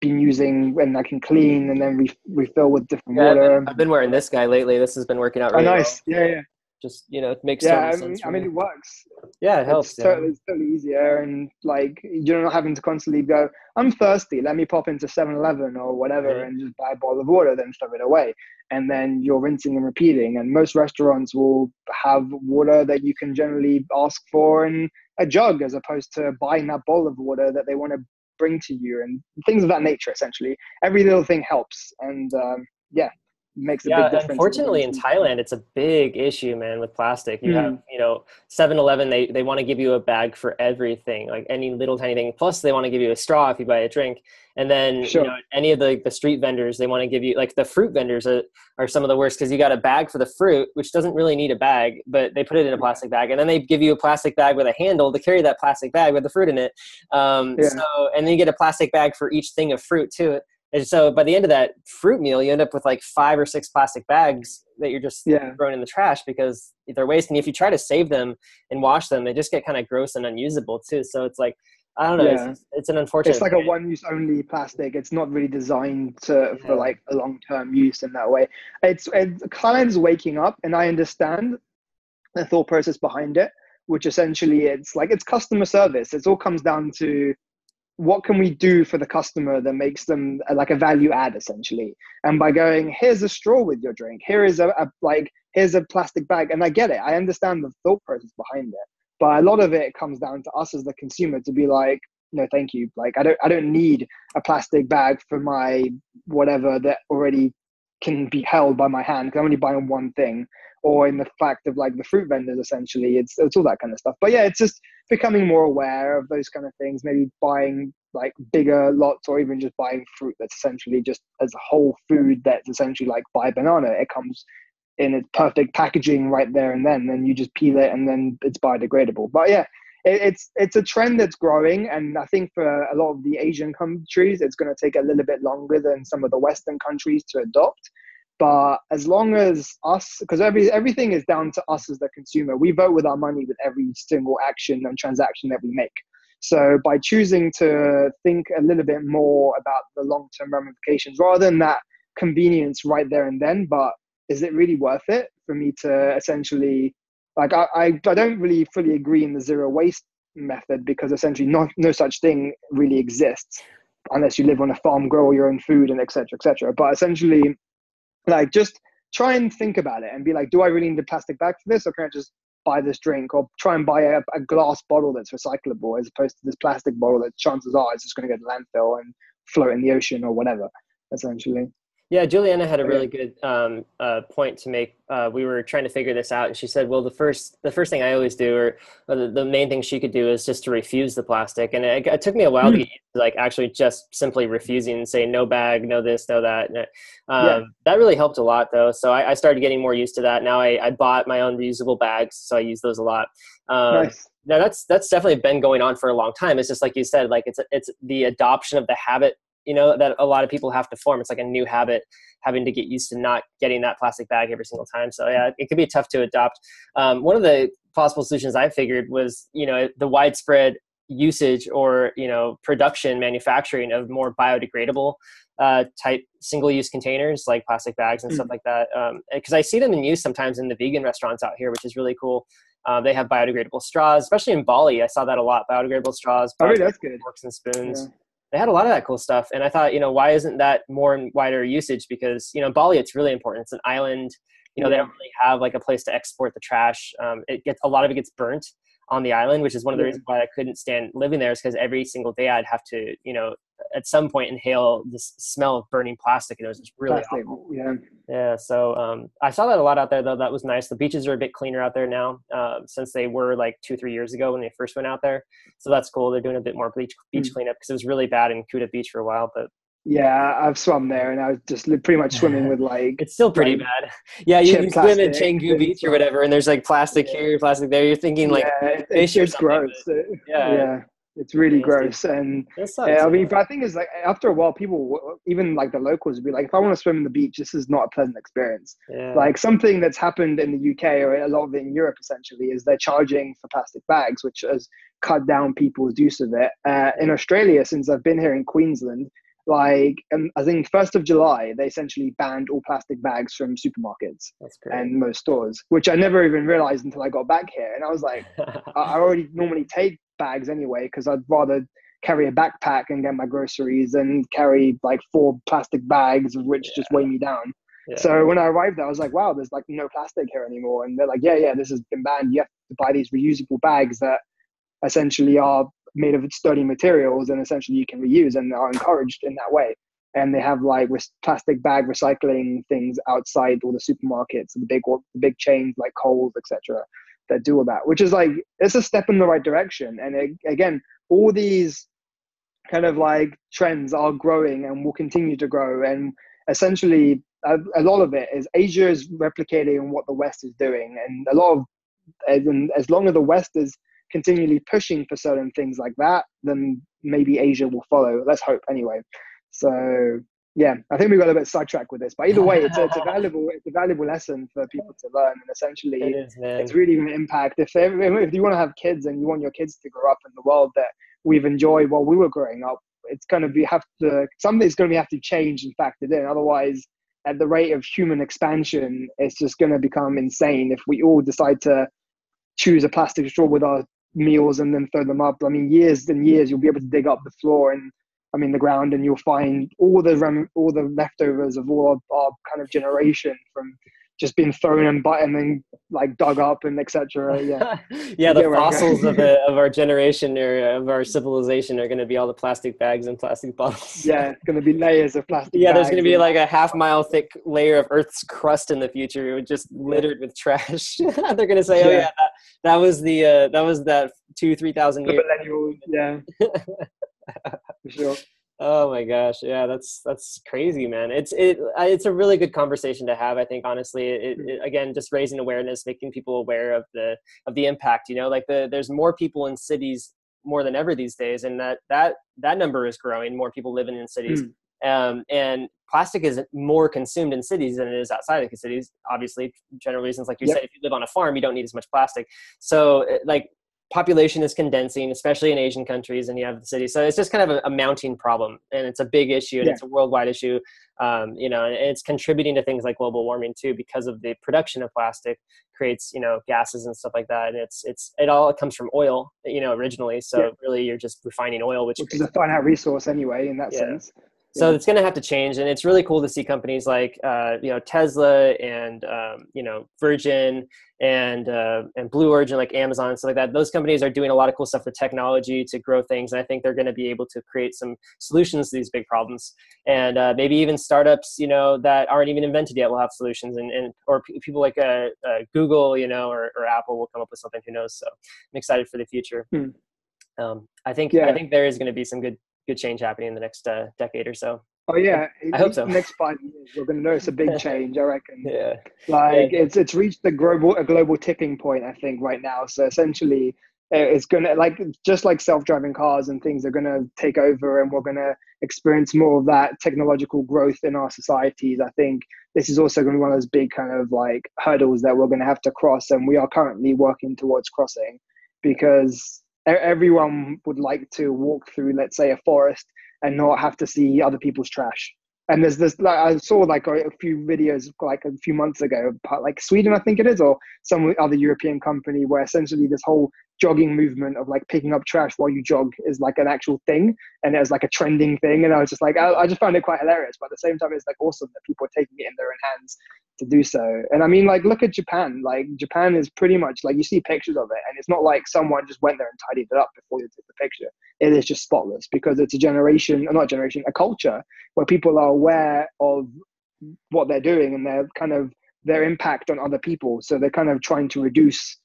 [SPEAKER 2] been using and I can clean and then re- refill with different
[SPEAKER 1] yeah,
[SPEAKER 2] water.
[SPEAKER 1] I've been, I've been, wearing this guy lately. This has been working out
[SPEAKER 2] oh,
[SPEAKER 1] really
[SPEAKER 2] oh, nice.
[SPEAKER 1] Well.
[SPEAKER 2] Yeah, yeah.
[SPEAKER 1] Just you know, it makes
[SPEAKER 2] yeah. I
[SPEAKER 1] mean,
[SPEAKER 2] I mean, it works.
[SPEAKER 1] Yeah, it helps.
[SPEAKER 2] It's,
[SPEAKER 1] yeah.
[SPEAKER 2] totally, it's totally easier, and like you're not having to constantly go. I'm thirsty. Let me pop into 7-Eleven or whatever mm-hmm. and just buy a bottle of water, then throw it away, and then you're rinsing and repeating. And most restaurants will have water that you can generally ask for in a jug, as opposed to buying that bottle of water that they want to bring to you, and things of that nature. Essentially, every little thing helps, and um, yeah, makes a
[SPEAKER 1] yeah,
[SPEAKER 2] big difference.
[SPEAKER 1] Unfortunately, in Thailand, it's a big issue, man, with plastic. You mm. have, you know, 7-Eleven, they, they want to give you a bag for everything, like any little tiny thing. Plus, they want to give you a straw if you buy a drink. And then, sure. you know, any of the, the street vendors, they want to give you, like the fruit vendors are, are some of the worst because you got a bag for the fruit, which doesn't really need a bag, but they put it in a plastic bag. And then they give you a plastic bag with a handle to carry that plastic bag with the fruit in it. Um, yeah. So, and then you get a plastic bag for each thing of fruit too. And so by the end of that fruit meal, you end up with like five or six plastic bags that you're just yeah. throwing in the trash because they're wasting. If you try to save them and wash them, they just get kind of gross and unusable too. So it's like, I don't know. Yeah. It's, it's, an unfortunate.
[SPEAKER 2] It's like a one-use only plastic. It's not really designed to yeah. for like a long-term use in that way. It's, it's Thailand's waking up, and I understand the thought process behind it, which essentially it's like it's customer service. It all comes down to what can we do for the customer that makes them uh, like a value add essentially? And by going here's a straw with your drink. Here is a, a, like here's a plastic bag. And i get it. I understand the thought process behind it. But a lot of it comes down to us as the consumer to be like no thank you. Like i don't i don't need a plastic bag for my whatever that already can be held by my hand because i'm only buying one thing or in the fact of like the fruit vendors essentially it's it's all that kind of stuff. But yeah it's just becoming more aware of those kind of things maybe buying like bigger lots or even just buying fruit that's essentially just as a whole food that's essentially like buy banana. It comes in its perfect packaging right there and then and you just peel it and then it's biodegradable. But yeah it's it's a trend that's growing and i think for a lot of the asian countries it's going to take a little bit longer than some of the western countries to adopt but as long as us, because every everything is down to us as the consumer, we vote with our money with every single action and transaction that we make. So by choosing to think a little bit more about the long-term ramifications rather than that convenience right there and then, but is it really worth it for me to essentially like I, I, I don't really fully agree in the zero waste method because essentially not no such thing really exists unless you live on a farm, grow your own food and etc. etc. But essentially like just try and think about it and be like, do I really need a plastic bag for this, or can I just buy this drink, or try and buy a, a glass bottle that's recyclable as opposed to this plastic bottle that chances are is just going to go to landfill and float in the ocean or whatever, essentially.
[SPEAKER 1] Yeah, Juliana had a really good um, uh, point to make. Uh, we were trying to figure this out, and she said, "Well, the first the first thing I always do, or, or the, the, main thing she could do, is just to refuse the plastic." And it, it took me a while mm. to hmm. get like actually just simply refusing and say no bag, no this, no that. Um, yeah. That really helped a lot, though. So I, I, started getting more used to that. Now I, I, bought my own reusable bags, so I use those a lot. Um, nice. Now that's that's definitely been going on for a long time. It's just like you said, like it's it's the adoption of the habit you know that a lot of people have to form. It's like a new habit having to get used to not getting that plastic bag every single time. So yeah it could be tough to adopt. Um, one of the possible solutions i figured was you know the widespread usage or you know production manufacturing of more biodegradable uh, type single-use containers like plastic bags and mm. stuff like that. Because um, i see them in use sometimes in the vegan restaurants out here which is really cool. Uh, they have biodegradable straws especially in bali. I saw that a lot biodegradable straws
[SPEAKER 2] biodegradable oh, that's good.
[SPEAKER 1] forks and spoons. Yeah they had a lot of that cool stuff. And I thought, you know, why isn't that more and wider usage? Because, you know, Bali, it's really important. It's an island. You know, yeah. they don't really have like a place to export the trash. Um, it gets a lot of it gets burnt on the island, which is one of the yeah. reasons why I couldn't stand living there. Is because every single day I'd have to, you know, at some point inhale this smell of burning plastic, and it was just really plastic, awful.
[SPEAKER 2] Yeah,
[SPEAKER 1] yeah. So um, I saw that a lot out there, though. That was nice. The beaches are a bit cleaner out there now, uh, since they were like two, three years ago when they first went out there. So that's cool. They're doing a bit more beach beach mm. cleanup because it was really bad in Kuta Beach for a while. But
[SPEAKER 2] Yeah, I've swum there, and I was just pretty much swimming with *laughs* like.
[SPEAKER 1] It's still pretty like, bad. *laughs* Yeah, you, you swim in Canggu Beach or whatever, and there's like plastic yeah. here, plastic there. You're thinking like,
[SPEAKER 2] yeah, it's, it's gross. yeah, yeah, it's really gross. And yeah, I mean, but I think it's like after a while, people, even like the locals, would be like, if I want to swim in the beach, this is not a pleasant experience. Yeah. Like something that's happened in the UK or a lot of it in Europe, essentially, is they're charging for plastic bags, which has cut down people's use of it. Uh, in Australia, since I've been here in Queensland like um, I think first of July they essentially banned all plastic bags from supermarkets and most stores, which I never even realized until I got back here. And I was like, *laughs* I already normally take bags anyway because I'd rather carry a backpack and get my groceries and carry like four plastic bags which yeah. just weigh me down. Yeah. So when I arrived there, I was like, wow, there's like no plastic here anymore. And they're like, yeah, yeah, this has been banned. You have to buy these reusable bags that essentially are made of sturdy materials and essentially you can reuse and are encouraged in that way. And they have like plastic bag recycling things outside all the supermarkets the big the big chains like Coles etc that do all that which is like it's a step in the right direction. And it, again all these kind of like trends are growing and will continue to grow. And essentially a, a lot of it is asia is replicating what the west is doing. And a lot of and as long as the west is continually pushing for certain things like that, then maybe Asia will follow. Let's hope anyway. So yeah, I think we got a bit sidetracked with this, but either way, it's a, it's a valuable it's a valuable lesson for people to learn, and essentially, it is, it's really going to impact. If if you want to have kids and you want your kids to grow up in the world that we've enjoyed while we were growing up, it's going to be have to something's going to have to change and factored in. Otherwise, at the rate of human expansion, it's just going to become insane if we all decide to choose a plastic straw with our meals and then throw them up. I mean, years and years, you'll be able to dig up the floor and I mean the ground, and you'll find all the rem- all the leftovers of all our, our kind of generation from just been thrown and but and then like dug up and etc. *laughs* Yeah,
[SPEAKER 1] yeah. The fossils of *laughs* the, of our generation or of our civilization are going to be all the plastic bags and plastic bottles.
[SPEAKER 2] yeah, it's going to be layers of plastic.
[SPEAKER 1] Yeah, there's going to be like a half mile thick layer of Earth's crust in the future, just littered with trash. *laughs* They're going to say, yeah. "Oh yeah, that, that was the uh, that was that two three thousand years."
[SPEAKER 2] Yeah. For sure.
[SPEAKER 1] Oh my gosh, yeah, that's that's crazy, man. It's it it's a really good conversation to have. I think honestly, it, it, again, just raising awareness, making people aware of the of the impact. You know, like the there's more people in cities more than ever these days, and that that that number is growing. More people living in cities, mm. um, and plastic is more consumed in cities than it is outside of the cities. Obviously, general reasons, like you yep. said, if you live on a farm, you don't need as much plastic. So, like population is condensing, especially in Asian countries, and you have the city. So it's just kind of a, a mounting problem, and it's a big issue, and yeah. it's a worldwide issue. Um, you know, and it's contributing to things like global warming too, because of the production of plastic creates you know gases and stuff like that. And it's it's it all comes from oil, you know, originally. So yeah. really, you're just refining oil, which,
[SPEAKER 2] which is a finite resource anyway, in that yeah. sense.
[SPEAKER 1] So yeah. it's going to have to change, and it's really cool to see companies like uh, you know Tesla and um, you know Virgin and uh, and Blue Origin, like Amazon and stuff like that. Those companies are doing a lot of cool stuff with technology to grow things, and I think they're going to be able to create some solutions to these big problems. And uh, maybe even startups, you know, that aren't even invented yet will have solutions, and, and or p- people like uh, uh, Google, you know, or, or Apple will come up with something. Who knows? So I'm excited for the future. Hmm. Um, I think yeah. I think there is going to be some good good change happening in the next uh, decade or so.
[SPEAKER 2] Oh yeah,
[SPEAKER 1] I hope so.
[SPEAKER 2] Next five years, we're going to notice a big *laughs* change. I reckon.
[SPEAKER 1] yeah.
[SPEAKER 2] Like yeah. it's it's reached the global a global tipping point. I think right now. So essentially, it's going to like just like self-driving cars and things are going to take over, and we're going to experience more of that technological growth in our societies. I think this is also going to be one of those big kind of like hurdles that we're going to have to cross, and we are currently working towards crossing because everyone would like to walk through, let's say, a forest and not have to see other people's trash. And there's this, like, I saw like a, few videos like a few months ago, like Sweden, I think it is, or some other European company where essentially this whole jogging movement of like picking up trash while you jog is like an actual thing and it was like a trending thing. And i was just like I, I, just found it quite hilarious. But at the same time it's like awesome that people are taking it in their own hands to do so. And i mean like look at japan. Like japan is pretty much like you see pictures of it and it's not like someone just went there and tidied it up before they took the picture. It is just spotless because it's a generation not a generation a culture where people are aware of what they're doing and they're kind of their impact on other people. So they're kind of trying to reduce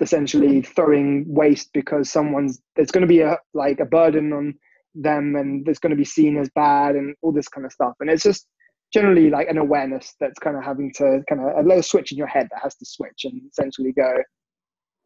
[SPEAKER 2] essentially mm-hmm. throwing waste because someone's there's going to be a like a burden on them and it's going to be seen as bad and all this kind of stuff. And it's just generally like an awareness that's kind of having to kind of a little switch in your head that has to switch and essentially go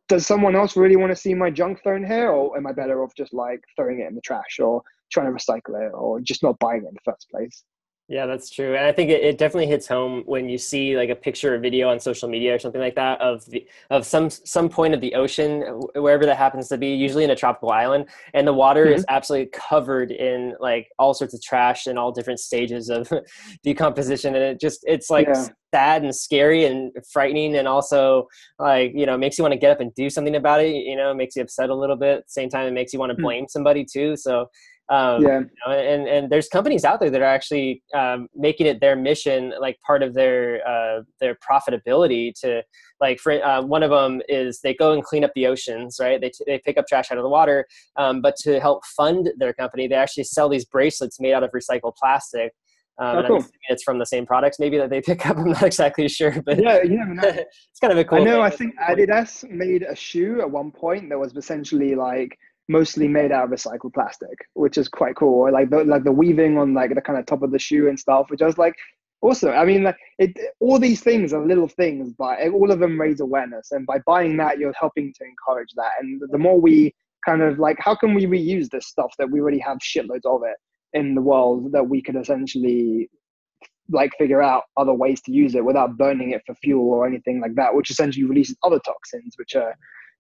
[SPEAKER 2] does someone else really want to see my junk thrown here? Or am i better off just like throwing it in the trash or trying to recycle it or just not buying it in the first place
[SPEAKER 1] yeah, that's true. And I think it, it, definitely hits home when you see like a picture or video on social media or something like that of the, of some some point of the ocean, wherever that happens to be, usually in a tropical island, and the water mm-hmm. is absolutely covered in like all sorts of trash and all different stages of *laughs* decomposition, and it just it's like yeah. sad and scary and frightening, and also like you know makes you want to get up and do something about it. You know, makes you upset a little bit. At the same time, it makes you want to hmm. blame mm-hmm. somebody too. So um, yeah. You know, and and there's companies out there that are actually um, making it their mission, like part of their uh, their profitability to like for uh, one of them is they go and clean up the oceans, right? They, t- they pick up trash out of the water, um, but to help fund their company, they actually sell these bracelets made out of recycled plastic. Um, oh, cool. it's from the same products, maybe that they pick up. I'm not exactly sure, but
[SPEAKER 2] yeah, yeah, *laughs*
[SPEAKER 1] it's kind of a cool.
[SPEAKER 2] I know. I think Adidas made a shoe at one point that was essentially like mostly made out of recycled plastic, which is quite cool. Like the like the weaving on like the kind of top of the shoe and stuff, which I was like, also, I mean, like it, all these things are little things, but all of them raise awareness, and by buying that, you're helping to encourage that. And the more we kind of like, how can we reuse this stuff that we already have shitloads of it in the world that we could essentially like figure out other ways to use it without burning it for fuel or anything like that, which essentially releases other toxins, which are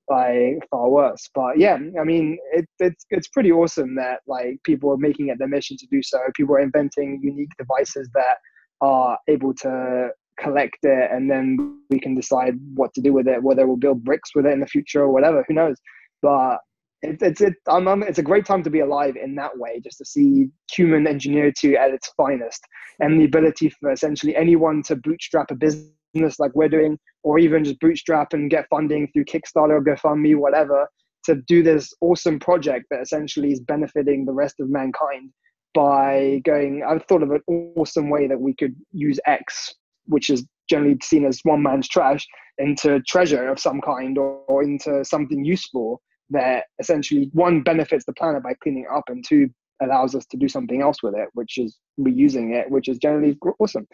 [SPEAKER 2] by far worse. But yeah, I mean, it, it's it's pretty awesome that like people are making it their mission to do so. People are inventing unique devices that are able to collect it, and then we can decide what to do with it. Whether we'll build bricks with it in the future or whatever, who knows? But it, it's it, I'm, I'm, it's a great time to be alive in that way, just to see human ingenuity at its finest, and the ability for essentially anyone to bootstrap a business like we're doing, or even just bootstrap and get funding through Kickstarter or GoFundMe, whatever, to do this awesome project that essentially is benefiting the rest of mankind by going. I've thought of an awesome way that we could use X, which is generally seen as one man's trash, into treasure of some kind or, or into something useful that essentially one benefits the planet by cleaning up and two allows us to do something else with it, which is reusing it, which is generally awesome.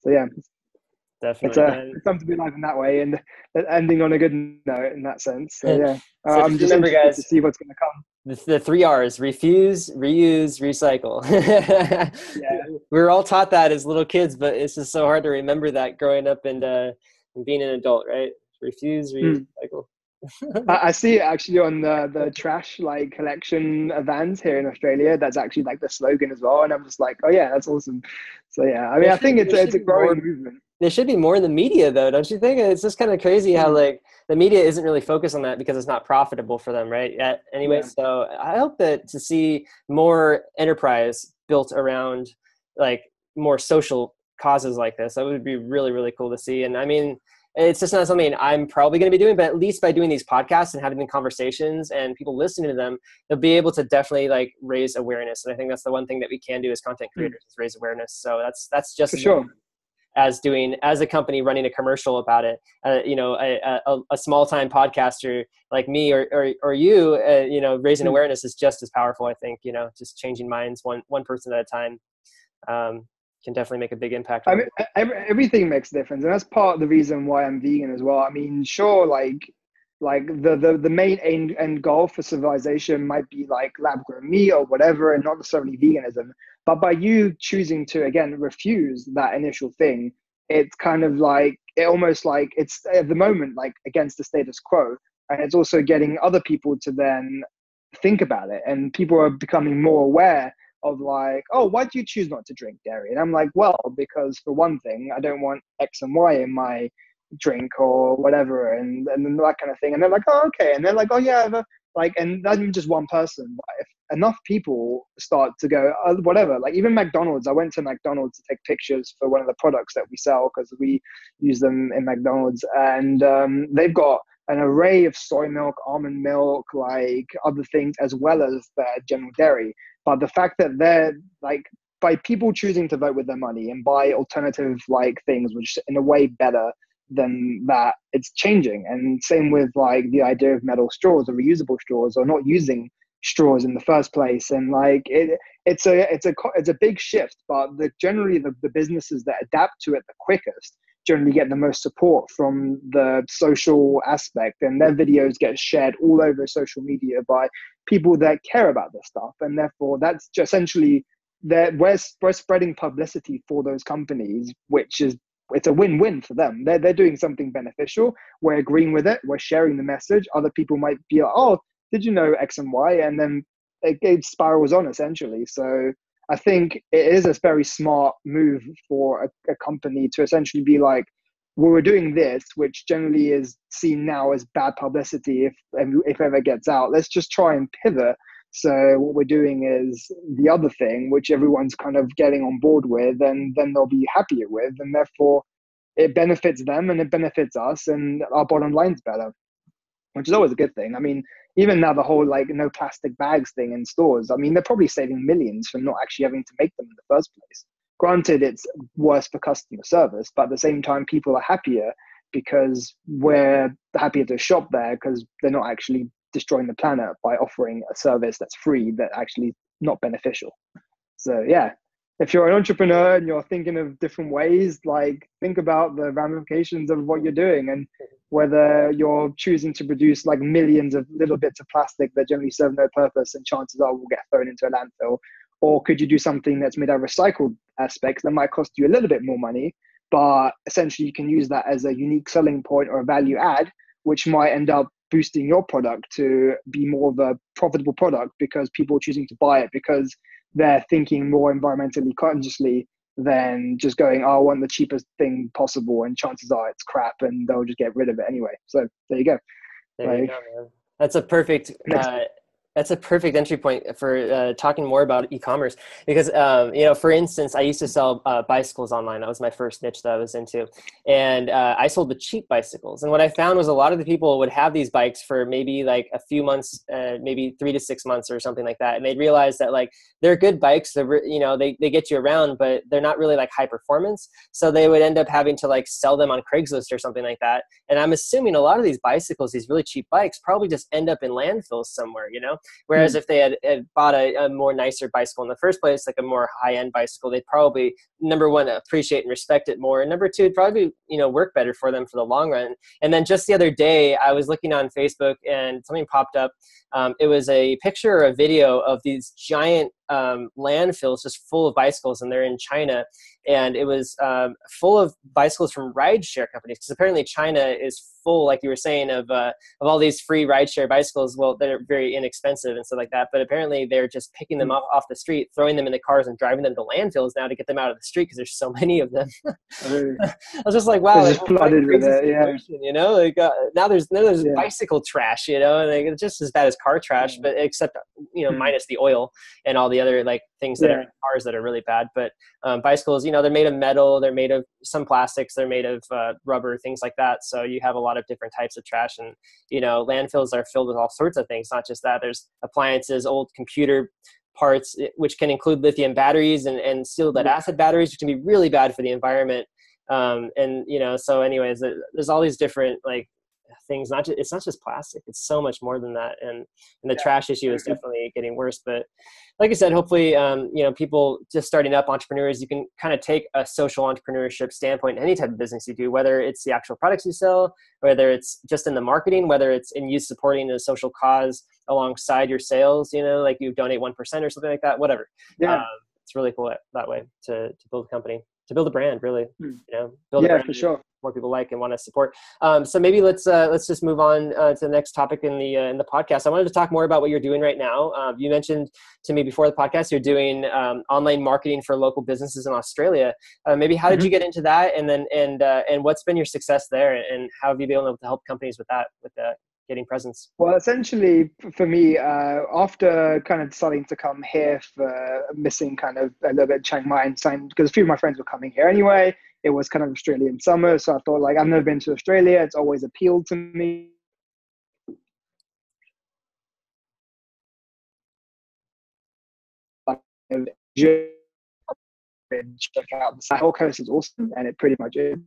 [SPEAKER 2] So yeah,
[SPEAKER 1] definitely.
[SPEAKER 2] It's, uh, it's something to be alive in that way, and ending on a good note in that sense. So yeah, so I'm just remember, guys, to see what's going to come.
[SPEAKER 1] The, the three R's: refuse, reuse, recycle. *laughs* yeah. We were all taught that as little kids, but it's just so hard to remember that growing up and, uh, and being an adult, right? Refuse, reuse, mm. recycle. *laughs*
[SPEAKER 2] I, see it actually on the the trash like collection vans here in Australia. That's actually like the slogan as well, and I'm just like, oh yeah, that's awesome. So yeah, I mean, I think it's it's a growing movement
[SPEAKER 1] there should be more in the media though don't you think it's just kind of crazy how mm. like the media isn't really focused on that because it's not profitable for them right yet anyway yeah. so i hope that to see more enterprise built around like more social causes like this that would be really really cool to see and i mean it's just not something i'm probably going to be doing but at least by doing these podcasts and having the conversations and people listening to them they'll be able to definitely like raise awareness and i think that's the one thing that we can do as content mm. creators mm. is raise awareness so that's that's just
[SPEAKER 2] for sure
[SPEAKER 1] as doing as a company running a commercial about it uh, you know a, a, a, small time podcaster like me or, or, or you uh, you know raising hmm. awareness is just as powerful i think you know just changing minds one one person at a time um, can definitely make a big impact
[SPEAKER 2] i mean every, everything makes a difference and that's part of the reason why i'm vegan as well i mean sure like like the, the the main end, end goal for civilization might be like lab grown meat or whatever and not necessarily veganism but by you choosing to again refuse that initial thing it's kind of like it almost like it's at the moment like against the status quo. And it's also getting other people to then think about it. And people are becoming more aware of like oh why do you choose not to drink dairy and i'm like well because for one thing i don't want x and y in my drink or whatever and and that kind of thing. And they're like oh okay. And they're like oh yeah like and not just one person but if enough people start to go uh, whatever like even mcdonald's i went to mcdonald's to take pictures for one of the products that we sell because we use them in mcdonald's. And um, they've got an array of soy milk almond milk like other things as well as the general dairy. But the fact that they're like by people choosing to vote with their money and buy alternative like things which in a way better than that it's changing. And same with like the idea of metal straws or reusable straws or not using straws in the first place. And like it it's a it's a it's a big shift but the generally the, the businesses that adapt to it the quickest generally get the most support from the social aspect and their videos get shared all over social media by people that care about this stuff. And therefore that's essentially that we're, we're spreading publicity for those companies which is it's a win-win for them. They're, they're doing something beneficial. We're agreeing with it. We're sharing the message. Other people might be like oh did you know x and y? And then it, it spirals on essentially. So I think it is a very smart move for a, a company to essentially be like, well, we're doing this, which generally is seen now as bad publicity if if ever gets out. Let's just try and pivot. So what we're doing is the other thing, which everyone's kind of getting on board with, and then they'll be happier with, and therefore it benefits them and it benefits us, and our bottom line's better, which is always a good thing. I mean, even now the whole like no plastic bags thing in stores i mean they're probably saving millions from not actually having to make them in the first place granted it's worse for customer service but at the same time people are happier because we're happier to shop there because they're not actually destroying the planet by offering a service that's free that actually not beneficial so yeah if you're an entrepreneur and you're thinking of different ways, like think about the ramifications of what you're doing and whether you're choosing to produce like millions of little bits of plastic that generally serve no purpose and chances are will get thrown into a landfill. Or could you do something that's made out of recycled aspects that might cost you a little bit more money, but essentially you can use that as a unique selling point or a value add, which might end up boosting your product to be more of a profitable product because people are choosing to buy it because they're thinking more environmentally consciously than just going, oh, I want the cheapest thing possible, and chances are it's crap, and they'll just get rid of it anyway. So there you go.
[SPEAKER 1] There like, you go That's a perfect uh, that's a perfect entry point for uh, talking more about e-commerce because um, you know for instance i used to sell uh, bicycles online. That was my first niche that i was into. And uh, i sold the cheap bicycles. And what i found was a lot of the people would have these bikes for maybe like a few months uh, maybe three to six months or something like that. And they'd realize that like they're good bikes. They're you know they, they get you around but they're not really like high performance. So they would end up having to like sell them on craigslist or something like that. And i'm assuming a lot of these bicycles these really cheap bikes probably just end up in landfills somewhere you know Whereas mm if they had, had bought a, a, more nicer bicycle in the first place, like a more high end bicycle, they'd probably number one appreciate and respect it more, and number two, it'd probably you know work better for them for the long run. And then just the other day, I was looking on Facebook and something popped up. Um, it was a picture or a video of these giant um, landfills just full of bicycles, and they're in China. And it was um, full of bicycles from rideshare companies because apparently China is full, like you were saying, of uh, of all these free rideshare bicycles. Well, they're very inexpensive and stuff like that. But apparently they're just picking them hmm. off off the street, throwing them in the cars, and driving them to landfills now to get them out of the street because there's so *laughs* many of them. *laughs* I was just like, wow, like,
[SPEAKER 2] flooded with it, yeah.
[SPEAKER 1] You know, like uh, now there's now there's yeah. bicycle trash, you know, and like, it's just as bad as car trash, but except you know, mm-hmm. minus the oil and all the other like things that yeah. are cars that are really bad. But um, bicycles, you know, they're made of metal, they're made of some plastics, they're made of uh, rubber, things like that. So you have a lot of different types of trash, and you know, landfills are filled with all sorts of things. Not just that. There's appliances, old computer parts, eh, which can include lithium batteries and, and steel lead acid batteries, which can be really bad for the environment. Um, and you know, so anyways, there's all these different like things not just it's not just plastic it's so much more than that and and the yeah. trash issue is definitely getting worse but like i said hopefully um, you know people just starting up entrepreneurs you can kind of take a social entrepreneurship standpoint in any type of business you do whether it's the actual products you sell whether it's just in the marketing whether it's in you supporting a social cause alongside your sales you know like you donate 1% or something like that whatever yeah um, it's really cool that, that way to, to build a company to build a brand really hmm. you know build
[SPEAKER 2] yeah for sure
[SPEAKER 1] more people like and want to support. Um, so maybe let's uh, let's just move on uh, to the next topic in the uh, in the podcast. I wanted to talk more about what you're doing right now. Um, you mentioned to me before the podcast you're doing um, online marketing for local businesses in Australia. Uh, maybe how did mm-hmm. you get into that, and then and uh, and what's been your success there, and how have you been able to help companies with that with the getting presence?
[SPEAKER 2] Well, essentially, for me, uh, after kind of deciding to come here for missing kind of a little bit of Chiang Mai and because a few of my friends were coming here anyway, it was kind of Australian summer. So I thought, like, I've never been to Australia. It's always appealed to me. check out the Sahel coast is awesome, and it pretty much is.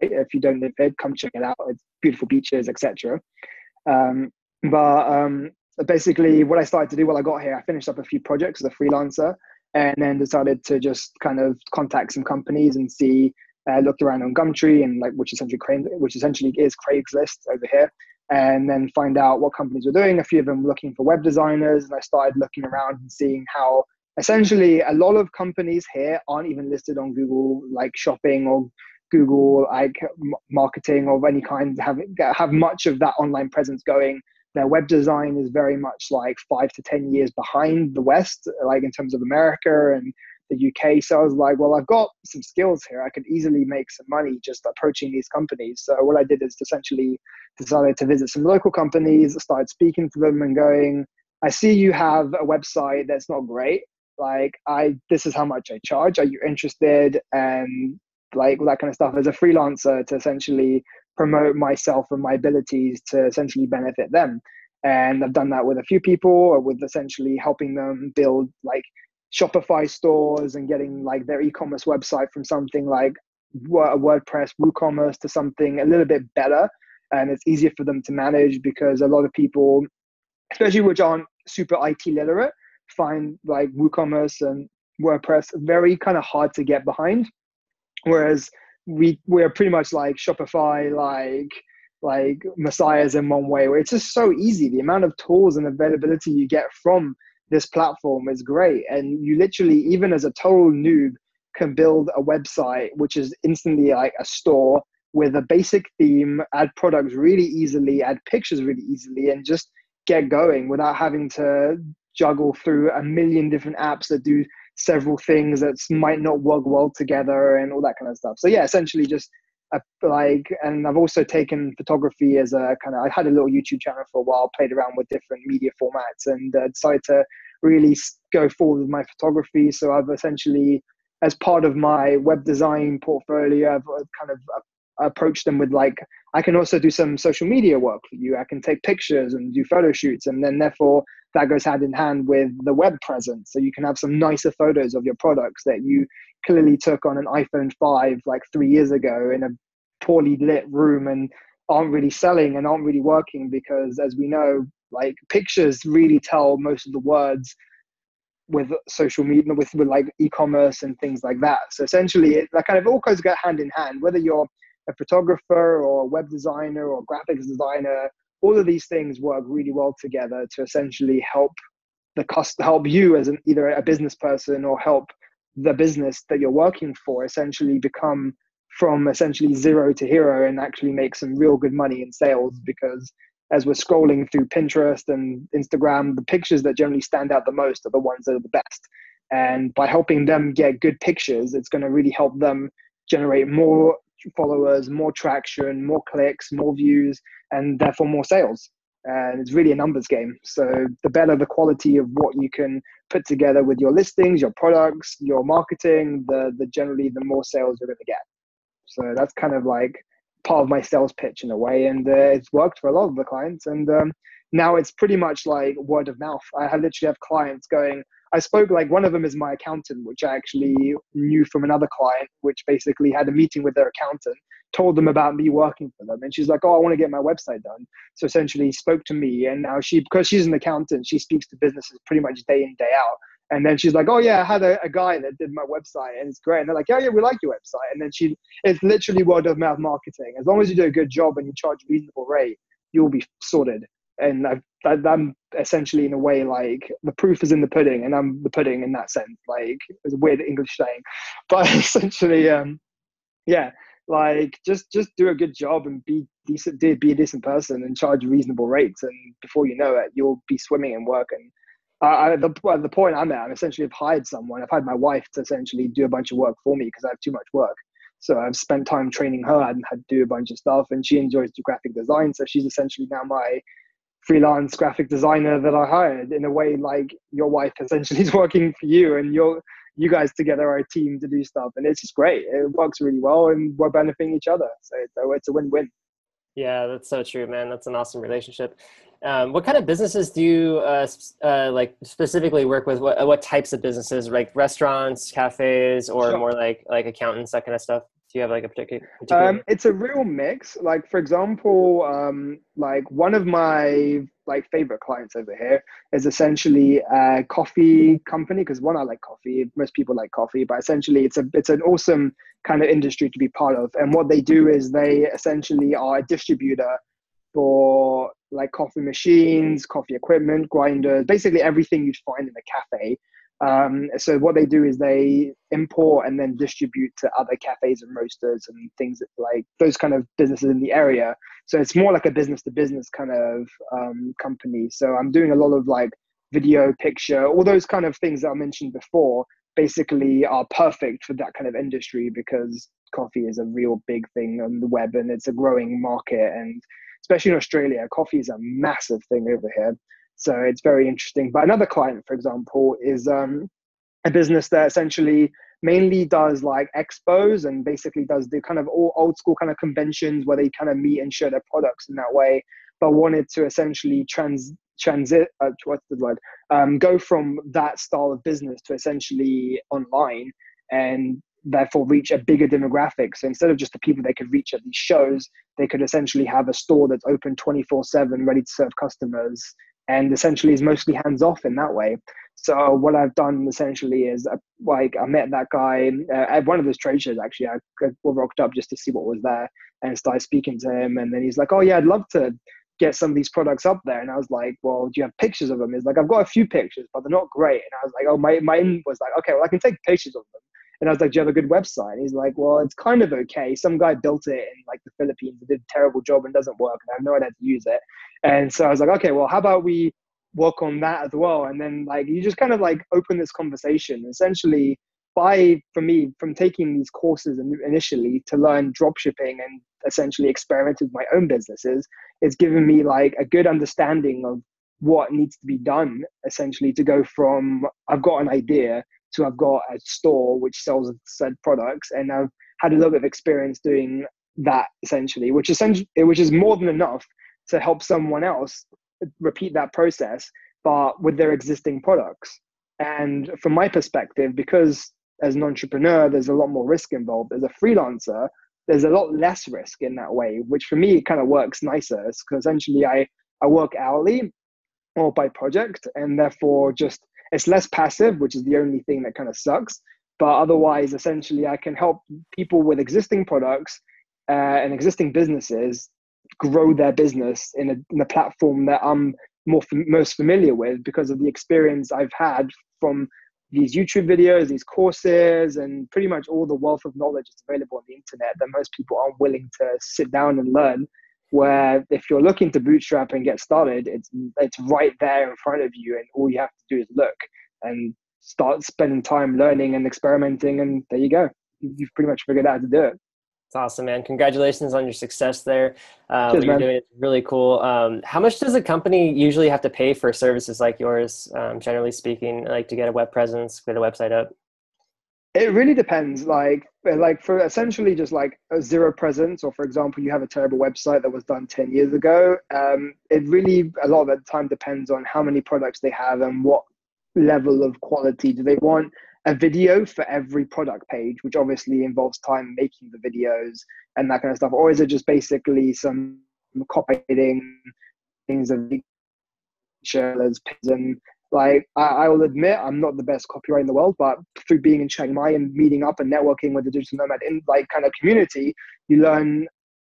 [SPEAKER 2] If you don't live there, come check it out. It's beautiful beaches, etc. Um, but um, basically what I started to do while I got here, I finished up a few projects as a freelancer and then decided to just kind of contact some companies and see, uh, looked around on Gumtree and like, which essentially, which essentially is Craigslist over here and then find out what companies were doing. A few of them were looking for web designers, and I started looking around and seeing how essentially a lot of companies here aren't even listed on Google, like shopping or Google like marketing of any kind have have much of that online presence going. Their web design is very much like five to ten years behind the West, like in terms of America and the UK. So I was like, well, I've got some skills here. I could easily make some money just approaching these companies. So what I did is essentially decided to visit some local companies, started speaking to them and going, I see you have a website that's not great. Like I, this is how much I charge. Are you interested? And like all that kind of stuff as a freelancer to essentially promote myself and my abilities to essentially benefit them. And I've done that with a few people, with essentially helping them build like Shopify stores and getting like their e-commerce website from something like WordPress, WooCommerce to something a little bit better, and it's easier for them to manage because a lot of people, especially which aren't super IT literate, find like WooCommerce and WordPress very kind of hard to get behind, whereas we we're pretty much like Shopify, like like messiahs in one way, where it's just so easy. The amount of tools and availability you get from this platform is great. And you literally, even as a total noob, can build a website which is instantly like a store with a basic theme, add products really easily, add pictures really easily, and just get going without having to juggle through a million different apps that do several things that might not work well together and all that kind of stuff. So yeah, essentially just a, like, and I've also taken photography as a kind of. I had a little YouTube channel for a while, played around with different media formats, and uh, decided to really go forward with my photography. So I've essentially, as part of my web design portfolio, I've uh, kind of uh, approached them with like, I can also do some social media work for you. I can take pictures and do photo shoots, and then therefore that goes hand in hand with the web presence. So you can have some nicer photos of your products that you clearly took on an iPhone 5 like three years ago in a poorly lit room and aren't really selling and aren't really working because as we know like pictures really tell most of the words with social media, with, with like e-commerce and things like that. So essentially, it like kind of all goes go hand in hand. Whether you're a photographer or a web designer or graphics designer, all of these things work really well together to essentially help the cost help you as an either a business person or help the business that you're working for essentially become from essentially zero to hero and actually make some real good money in sales because as we're scrolling through Pinterest and Instagram, the pictures that generally stand out the most are the ones that are the best. And by helping them get good pictures, it's going to really help them generate more followers, more traction, more clicks, more views, and therefore more sales. And it's really a numbers game. So the better the quality of what you can put together with your listings, your products, your marketing, the the generally the more sales you're going to get. So that's kind of like part of my sales pitch in a way, and uh, it's worked for a lot of the clients. And um, now it's pretty much like word of mouth. I literally have clients going. I spoke like one of them is my accountant, which I actually knew from another client, which basically had a meeting with their accountant, told them about me working for them, and she's like, "Oh, I want to get my website done." So essentially, spoke to me, and now she, because she's an accountant, she speaks to businesses pretty much day in day out. And then she's like, "Oh yeah, I had a, a, guy that did my website, and it's great." And they're like, "Yeah, yeah, we like your website." And then she, it's literally word of mouth marketing. As long as you do a good job and you charge a reasonable rate, you'll be sorted. And I've, I'm essentially in a way like the proof is in the pudding, and I'm the pudding in that sense. Like it's a weird English saying, *laughs* but essentially, um, yeah, like just just do a good job and be decent, be a decent person, and charge reasonable rates, and before you know it, you'll be swimming in work and I, the, the point I'm at, I'm essentially have hired someone. I've hired my wife to essentially do a bunch of work for me because I have too much work. So I've spent time training her and had to do a bunch of stuff, and she enjoys graphic design. So she's essentially now my freelance graphic designer that I hired in a way like your wife essentially is *laughs* working for you, and you're you guys together are a team to do stuff, and it's just great. It works really well, and we're benefiting each other. So it's a, it's a win-win.
[SPEAKER 1] Yeah, that's so true, man. That's an awesome relationship. Um, what kind of businesses do you uh, uh, like specifically work with? What, what types of businesses, like restaurants, cafes, or sure. more like like accountants, that kind of stuff? Do you have like a particular? particular...
[SPEAKER 2] Um, it's a real mix. Like for example, um, like one of my like favorite clients over here is essentially a coffee company because one I like coffee. Most people like coffee, but essentially it's a it's an awesome kind of industry to be part of. And what they do is they essentially are a distributor for like coffee machines, coffee equipment, grinders, basically everything you'd find in a cafe. Um, so what they do is they import and then distribute to other cafes and roasters and things like those kind of businesses in the area. So it's more like a business to business kind of um, company. So I'm doing a lot of like video, picture, all those kind of things that I mentioned before. Basically, are perfect for that kind of industry because coffee is a real big thing on the web and it's a growing market and especially in Australia, coffee is a massive thing over here. So it's very interesting. But another client, for example, is um, a business that essentially mainly does like expos and basically does the kind of old school kind of conventions where they kind of meet and share their products in that way, but wanted to essentially trans transit uh, what's the word um, go from that style of business to essentially online and therefore reach a bigger demographic. So instead of just the people they could reach at these shows, they could essentially have a store that's open 24 7, ready to serve customers, and essentially is mostly hands off in that way. So what I've done essentially is uh, like I met that guy uh, at one of those trade shows. Actually, I, I rocked up just to see what was there and started speaking to him. And then he's like, "Oh yeah, I'd love to get some of these products up there." And I was like, "Well, do you have pictures of them?" He's like, "I've got a few pictures, but they're not great." And I was like, "Oh, my my was like, okay, well, I can take pictures of them." And I was like, Do you have a good website? And he's like, Well, it's kind of okay. Some guy built it in like the Philippines and did a terrible job and doesn't work. And I have no idea how to use it. And so I was like, Okay, well, how about we work on that as well? And then like you just kind of like open this conversation. Essentially, by for me, from taking these courses initially to learn dropshipping and essentially experiment with my own businesses, it's given me like a good understanding of what needs to be done essentially to go from I've got an idea to I've got a store which sells said products, and I've had a little bit of experience doing that essentially, which essentially which is more than enough to help someone else repeat that process, but with their existing products. And from my perspective, because as an entrepreneur, there's a lot more risk involved. As a freelancer, there's a lot less risk in that way, which for me kind of works nicer. Because essentially, I I work hourly or by project, and therefore just it's less passive, which is the only thing that kind of sucks. But otherwise, essentially, I can help people with existing products uh, and existing businesses grow their business in a, in a platform that I'm more most familiar with because of the experience I've had from these YouTube videos, these courses, and pretty much all the wealth of knowledge that's available on the internet that most people aren't willing to sit down and learn where if you're looking to bootstrap and get started, it's it's right there in front of you, and all you have to do is look and start spending time learning and experimenting, and there you go. You've pretty much figured out how to do it.
[SPEAKER 1] It's awesome, man. Congratulations on your success there. Uh, Cheers, what you're man. doing is really cool. Um, how much does a company usually have to pay for services like yours, um, generally speaking, like to get a web presence, get a website up?
[SPEAKER 2] It really depends. Like, like for essentially just like a zero presence, or for example, you have a terrible website that was done ten years ago. Um, it really a lot of the time depends on how many products they have and what level of quality do they want. A video for every product page, which obviously involves time making the videos and that kind of stuff, or is it just basically some copying things of features and like I, I, will admit, I'm not the best copywriter in the world, but through being in Chiang Mai and meeting up and networking with the digital nomad in like kind of community, you learn.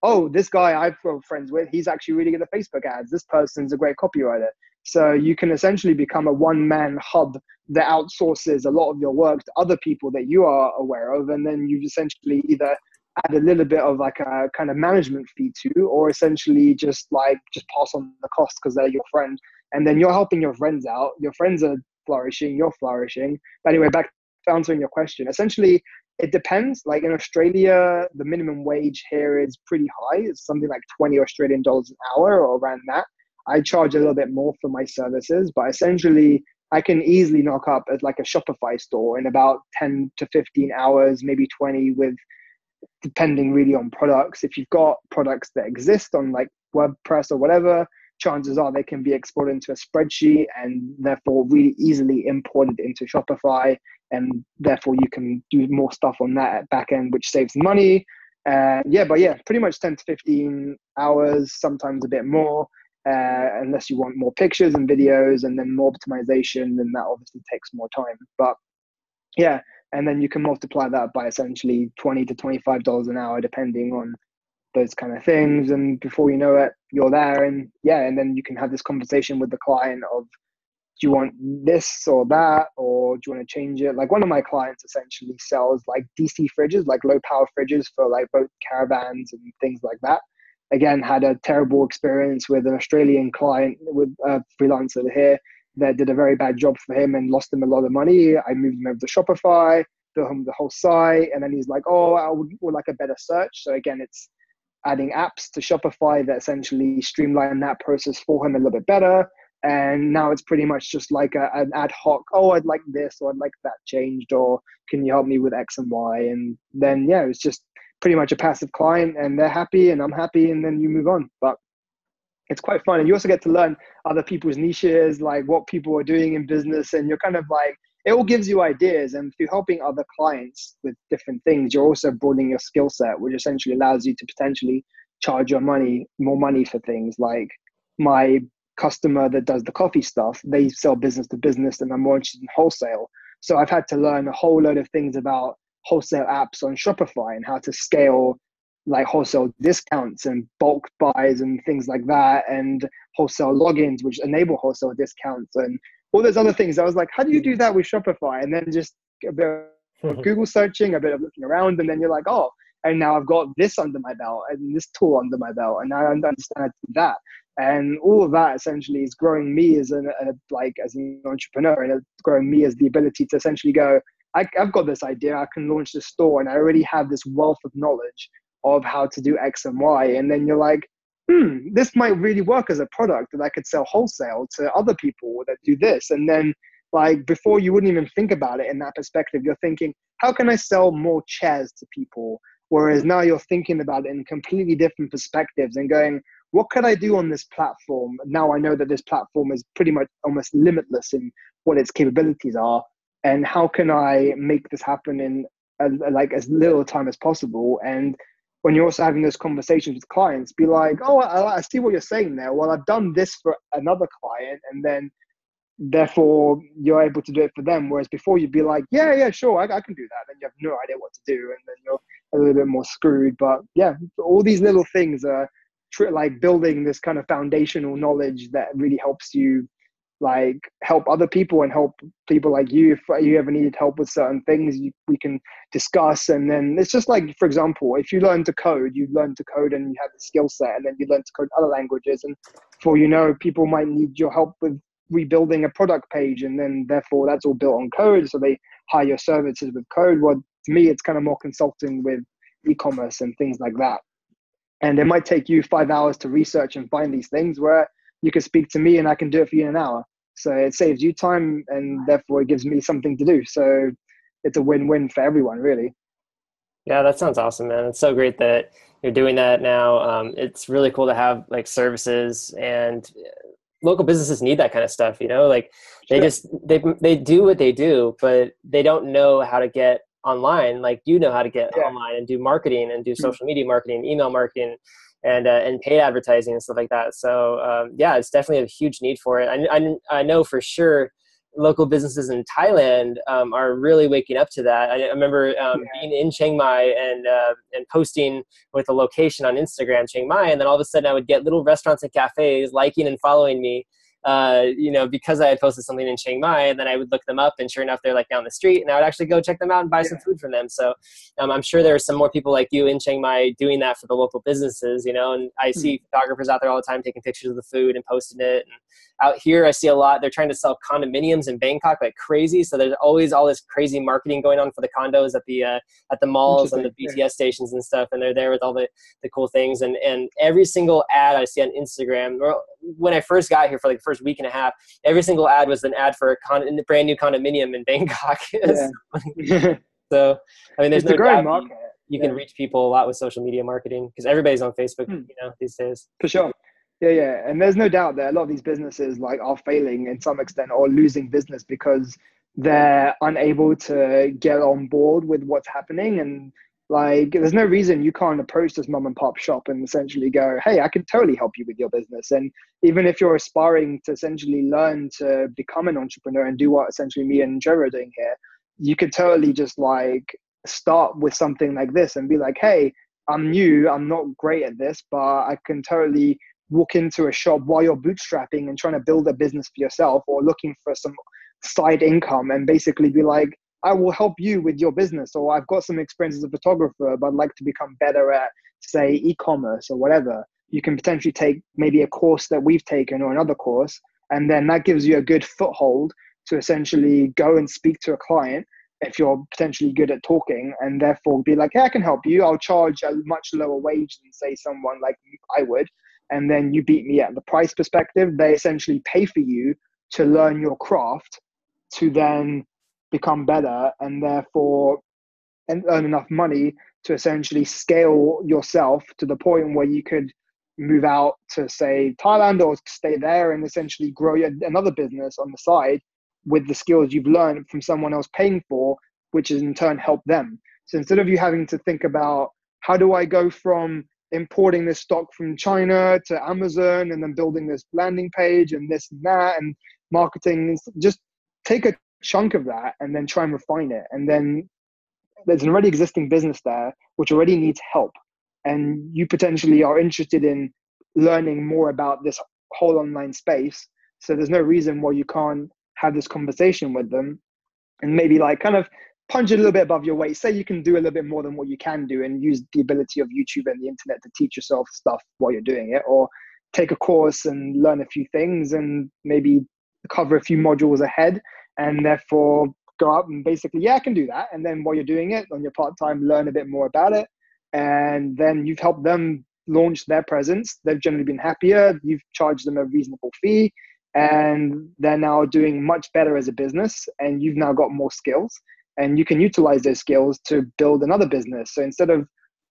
[SPEAKER 2] Oh, this guy I've friends with, he's actually really good at Facebook ads. This person's a great copywriter. So you can essentially become a one-man hub that outsources a lot of your work to other people that you are aware of, and then you've essentially either add a little bit of like a kind of management fee to, or essentially just like just pass on the cost because they're your friend and then you're helping your friends out. Your friends are flourishing, you're flourishing. But anyway, back to answering your question. Essentially, it depends. Like in Australia, the minimum wage here is pretty high. It's something like 20 Australian dollars an hour or around that. I charge a little bit more for my services, but essentially, I can easily knock up at like a Shopify store in about 10 to 15 hours, maybe 20 with depending really on products. If you've got products that exist on like WordPress or whatever, chances are they can be exported into a spreadsheet and therefore really easily imported into Shopify. And therefore you can do more stuff on that back end, which saves money. And yeah, but yeah, pretty much 10 to 15 hours, sometimes a bit more. Uh, unless you want more pictures and videos and then more optimization, then that obviously takes more time. But yeah, and then you can multiply that by essentially 20 to 25 dollars an hour depending on those kind of things and before you know it you're there and yeah and then you can have this conversation with the client of do you want this or that or do you want to change it? Like one of my clients essentially sells like dc fridges like low power fridges for like both caravans and things like that. Again had a terrible experience with an australian client with a freelancer here that did a very bad job for him and lost him a lot of money. I moved him over to shopify built him the whole site and then he's like oh i would, would like a better search. So again it's adding apps to Shopify that essentially streamline that process for him a little bit better. And now it's pretty much just like a, an ad hoc, oh, I'd like this or I'd like that changed, or can you help me with X and Y? And then, yeah, it's just pretty much a passive client and they're happy and I'm happy, and then you move on. But it's quite fun. And you also get to learn other people's niches, like what people are doing in business. And you're kind of like, it all gives you ideas. And through helping other clients with different things, you're also broadening your skill set, which essentially allows you to potentially charge your money more money for things like my customer that does the coffee stuff they sell business to business and i'm more interested in wholesale so i've had to learn a whole load of things about wholesale apps on shopify and how to scale like wholesale discounts and bulk buys and things like that and wholesale logins which enable wholesale discounts and all those other things. I was like, how do you do hmm. that with Shopify? And then just a bit of *laughs* Google searching, a bit of looking around, and then you're like, oh, and now I've got this under my belt and this tool under my belt, and I understand that. And all of that essentially is growing me as an a, like as an entrepreneur, and it's growing me as the ability to essentially go. I, I've got this idea. I can launch this store, and I already have this wealth of knowledge of how to do X and Y. And then you're like, hmm, this might really work as a product that I could sell wholesale to other people that do this. And then, like, before you wouldn't even think about it in that perspective, you're thinking, how can I sell more chairs to people? Whereas now you're thinking about it in completely different perspectives and going, what could I do on this platform? Now I know that this platform is pretty much almost limitless in what its capabilities are. And how can I make this happen in a, like as little time as possible? And when you're also having those conversations with clients, be like, oh, I, I see what you're saying there. Well, I've done this for another client, and then therefore you're able to do it for them. Whereas before you'd be like, yeah, yeah, sure, I, I can do that. And you have no idea what to do, and then you're a little bit more screwed. But yeah, all these little things are tr- like building this kind of foundational knowledge that really helps you like help other people and help people like you if you ever needed help with certain things you, we can discuss. And then it's just like for example if you learn to code you learn to code and you have the skill set and then you learn to code other languages and for you know people might need your help with rebuilding a product page and then therefore that's all built on code. So they hire your services with code. Well to me it's kind of more consulting with e-commerce and things like that. And it might take you five hours to research and find these things where you can speak to me and I can do it for you in an hour. So it saves you time and therefore it gives me something to do. So it's a win-win for everyone, really.
[SPEAKER 1] Yeah, that sounds awesome, man. It's so great that you're doing that now. Um, it's really cool to have like services and local businesses need that kind of stuff. You know, like they sure. just they they do what they do, but they don't know how to get online like you know how to get yeah. online and do marketing and do hmm. social media marketing, email marketing and uh, and paid advertising and stuff like that. So um, yeah, it's definitely a huge need for it. I, I, I know for sure local businesses in Thailand um, are really waking up to that. I, I remember um, yeah. being in Chiang Mai and uh, and posting with a location on Instagram, Chiang Mai, and then all of a sudden I would get little restaurants and cafes liking and following me uh, you know, because I had posted something in Chiang Mai, and then I would look them up, and sure enough, they're like down the street, and I would actually go check them out and buy yeah. some food from them. So um, I'm sure there are some more people like you in Chiang Mai doing that for the local businesses, you know. And I see mm-hmm. photographers out there all the time taking pictures of the food and posting it. And out here, I see a lot. They're trying to sell condominiums in Bangkok like crazy. So there's always all this crazy marketing going on for the condos at the uh, at the malls and the BTS stations and stuff, and they're there with all the, the cool things. And and every single ad I see on Instagram, when I first got here for like the first week and a half, every single ad was an ad for a, con- a brand new condominium in Bangkok. *laughs* Yeah. *laughs* so, I mean, there's it's no great market. You, you yeah. can reach people a lot with social media marketing because everybody's on Facebook, hmm. you know, these days.
[SPEAKER 2] For sure. Yeah, yeah, and there's no doubt that a lot of these businesses like are failing in some extent or losing business because they're unable to get on board with what's happening and like there's no reason you can't approach this mom and pop shop and essentially go hey i can totally help you with your business. And even if you're aspiring to essentially learn to become an entrepreneur and do what essentially me and trevor are doing here you could totally just like start with something like this and be like hey i'm new. I'm not great at this but i can totally walk into a shop while you're bootstrapping and trying to build a business for yourself or looking for some side income and basically be like, I will help you with your business, or I've got some experience as a photographer, but I'd like to become better at, say, e commerce or whatever. You can potentially take maybe a course that we've taken or another course, and then that gives you a good foothold to essentially go and speak to a client if you're potentially good at talking and therefore be like, hey, I can help you. I'll charge a much lower wage than, say, someone like I would and then you beat me at the price perspective. They essentially pay for you to learn your craft to then become better and therefore and earn enough money to essentially scale yourself to the point where you could move out to say Thailand or stay there and essentially grow another business on the side with the skills you've learned from someone else paying for, which is in turn help them. So instead of you having to think about how do I go from importing this stock from China to Amazon and then building this landing page and this and that and marketing. Just take a chunk of that and then try and refine it. And then there's an already existing business there which already needs help. And you potentially are interested in learning more about this whole online space. So there's no reason why you can't have this conversation with them and maybe like kind of punch it a little bit above your weight. Say you can do a little bit more than what you can do and use the ability of YouTube and the internet to teach yourself stuff while you're doing it, or take a course and learn a few things and maybe cover a few modules ahead and therefore go up and basically, yeah, I can do that. And then while you're doing it on your part time, learn a bit more about it. And then you've helped them launch their presence. They've generally been happier. You've charged them a reasonable fee and they're now doing much better as a business and you've now got more skills and you can utilize those skills to build another business. So instead of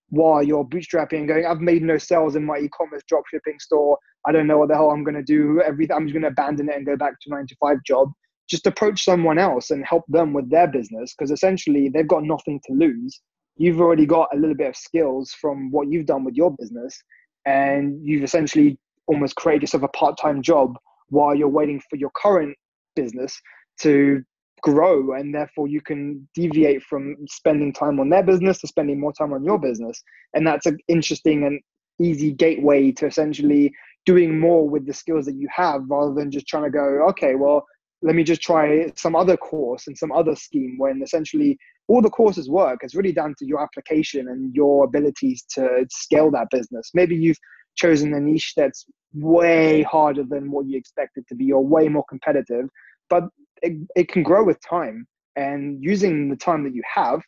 [SPEAKER 2] while you're bootstrapping and going, I've made no sales in my e-commerce dropshipping store. I don't know what the hell I'm going to do. Everything I'm just going to abandon it and go back to nine to five job. Just approach someone else and help them with their business because essentially they've got nothing to lose. You've already got a little bit of skills from what you've done with your business, and you've essentially almost created yourself a part-time job while you're waiting for your current business to grow and therefore you can deviate from spending time on their business to spending more time on your business and that's an interesting and easy gateway to essentially doing more with the skills that you have rather than just trying to go okay well let me just try some other course and some other scheme when essentially all the courses work. It's really down to your application and your abilities to scale that business. Maybe you've chosen a niche that's way harder than what you expected to be or way more competitive but it, it can grow with time. And using the time that you have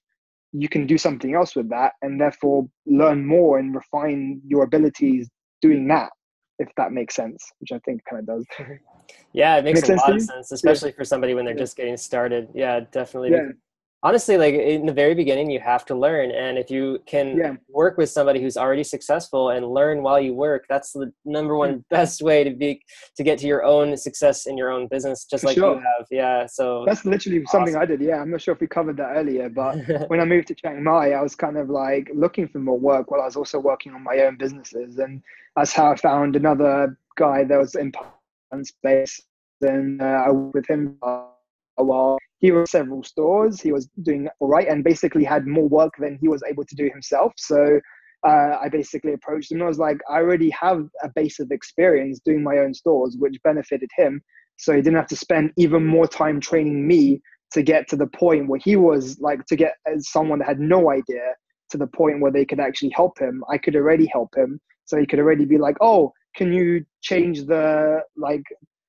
[SPEAKER 2] you can do something else with that and therefore learn more and refine your abilities doing that if that makes sense which i think kind of does *laughs*
[SPEAKER 1] yeah it makes, makes a lot of sense especially yeah. for somebody when they're yeah. just getting started yeah definitely yeah honestly like in the very beginning you have to learn and if you can yeah. work with somebody who's already successful and learn while you work that's the number one best way to be to get to your own success in your own business just For like sure. you have yeah so
[SPEAKER 2] that's literally awesome. something i did yeah i'm not sure if we covered that earlier but *laughs* when i moved to chiang mai i was kind of like looking for more work while i was also working on my own businesses and that's how i found another guy that was in space and uh, i worked with him a while he was several stores. He was doing all right and basically had more work than he was able to do himself. So uh, I basically approached him and I was like, I already have a base of experience doing my own stores, which benefited him. So he didn't have to spend even more time training me to get to the point where he was like, to get someone that had no idea to the point where they could actually help him. I could already help him. So he could already be like, oh, can you change the like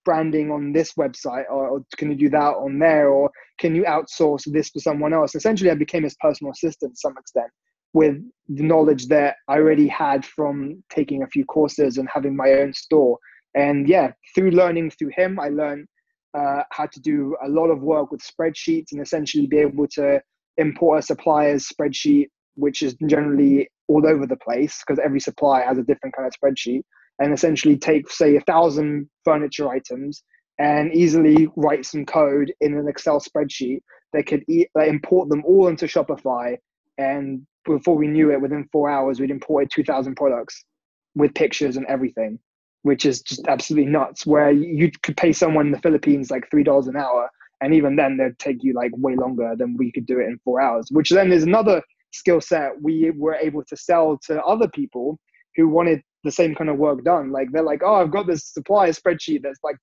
[SPEAKER 2] branding on this website or, or, can you do that on there or can you outsource this to someone else? Essentially i became his personal assistant to some extent with the knowledge that i already had from taking a few courses and having my own store. And yeah through learning through him i learned uh, how to do a lot of work with spreadsheets and essentially be able to import a supplier's spreadsheet which is generally all over the place because every supplier has a different kind of spreadsheet and essentially take, say, a thousand furniture items and easily write some code in an Excel spreadsheet that could e- import them all into Shopify. And before we knew it, within four hours, we'd imported 2,000 products with pictures and everything, which is just absolutely nuts. Where you could pay someone in the Philippines like $3 an hour, and even then, they'd take you like way longer than we could do it in four hours, which then is another skill set we were able to sell to other people who wanted the same kind of work done. Like they're like, oh, I've got this supplier spreadsheet that's like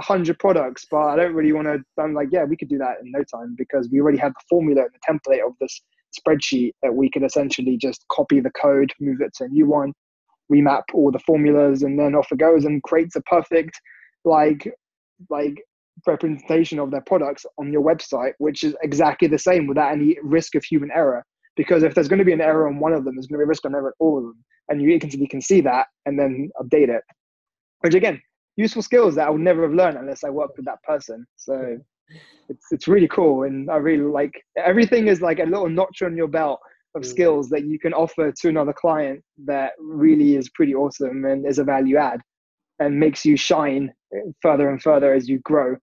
[SPEAKER 2] hundred products, but I don't really want to. I'm like, yeah, we could do that in no time because we already have the formula and the template of this spreadsheet that we could essentially just copy the code, move it to a new one, remap all the formulas, and then off it goes and creates a perfect like like representation of their products on your website, which is exactly the same without any risk of human error. Because if there's going to be an error on one of them, there's going to be a risk on error all of them, and you can, can see that and then update it. Which again, useful skills that I would never have learned unless I worked with that person. So it's it's really cool, and I really like everything is like a little notch on your belt of mm. skills that you can offer to another client that really is pretty awesome and is a value add and makes you shine further and further as you grow.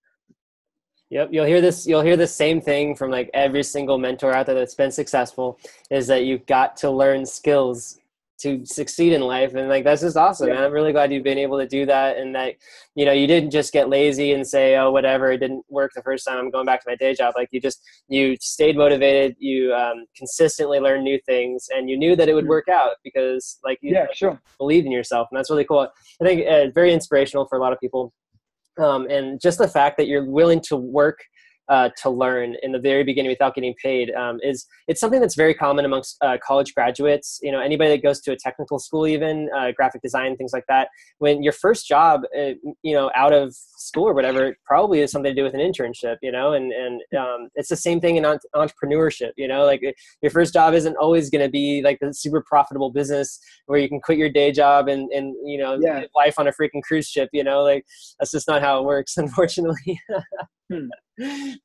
[SPEAKER 1] Yep, you'll hear this. You'll hear the same thing from like every single mentor out there that's been successful. Is that you've got to learn skills to succeed in life and like that's just awesome yeah. i'm really glad you've been able to do that and that you know you didn't just get lazy and say oh whatever it didn't work the first time i'm going back to my day job like you just you stayed motivated you um, consistently learned new things and you knew that it would mm-hmm. work out because like you
[SPEAKER 2] yeah, sure.
[SPEAKER 1] believed in yourself and that's really cool i think uh, very inspirational for a lot of people um, and just the fact that you're willing to work uh, to learn in the very beginning without getting paid um, is it's something that's very common amongst uh, college graduates. You know anybody that goes to a technical school even uh, graphic design things like that when your first job uh, you know out of school or whatever probably is something to do with an internship you know and and um, it's the same thing in entrepreneurship you know like your first job isn't always going to be like the super profitable business where you can quit your day job and and you know yeah. life on a freaking cruise ship you know like that's just not how it works *laughs* unfortunately.
[SPEAKER 2] Hmm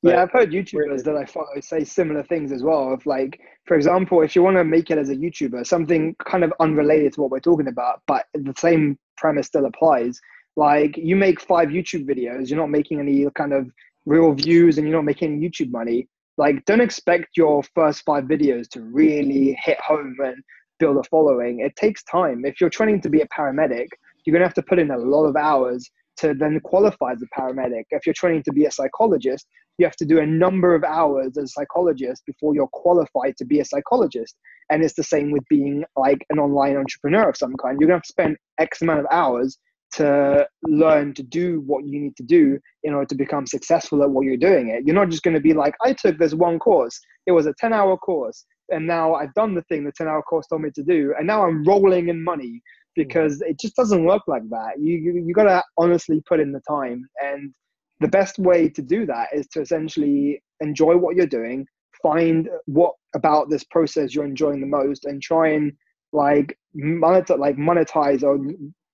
[SPEAKER 2] yeah, I've heard YouTubers that I follow say similar things as well. Of like, for example, if you want to make it as a YouTuber, something kind of unrelated to what we're talking about, but the same premise still applies. Like, you make five YouTube videos, you're not making any kind of real views, and you're not making YouTube money. Like, don't expect your first five videos to really hit home and build a following. It takes time. If you're training to be a paramedic, you're gonna have to put in a lot of hours to then qualify as a paramedic. If you're training to be a psychologist, you have to do a number of hours as a psychologist before you're qualified to be a psychologist. And it's the same with being like an online entrepreneur of some kind. You're gonna have to spend X amount of hours to learn to do what you need to do in order to become successful at what you're doing it. You're not just going to be like, I took this one course. It was a 10 hour course. And now I've done the thing the 10 hour course told me to do. And now I'm rolling in money Mm-hmm. because it just doesn't work like that. You you, you got to honestly put in the time, and the best way to do that is to essentially enjoy what you're doing, find what about this process you're enjoying the most, and try and like monetize, like monetize or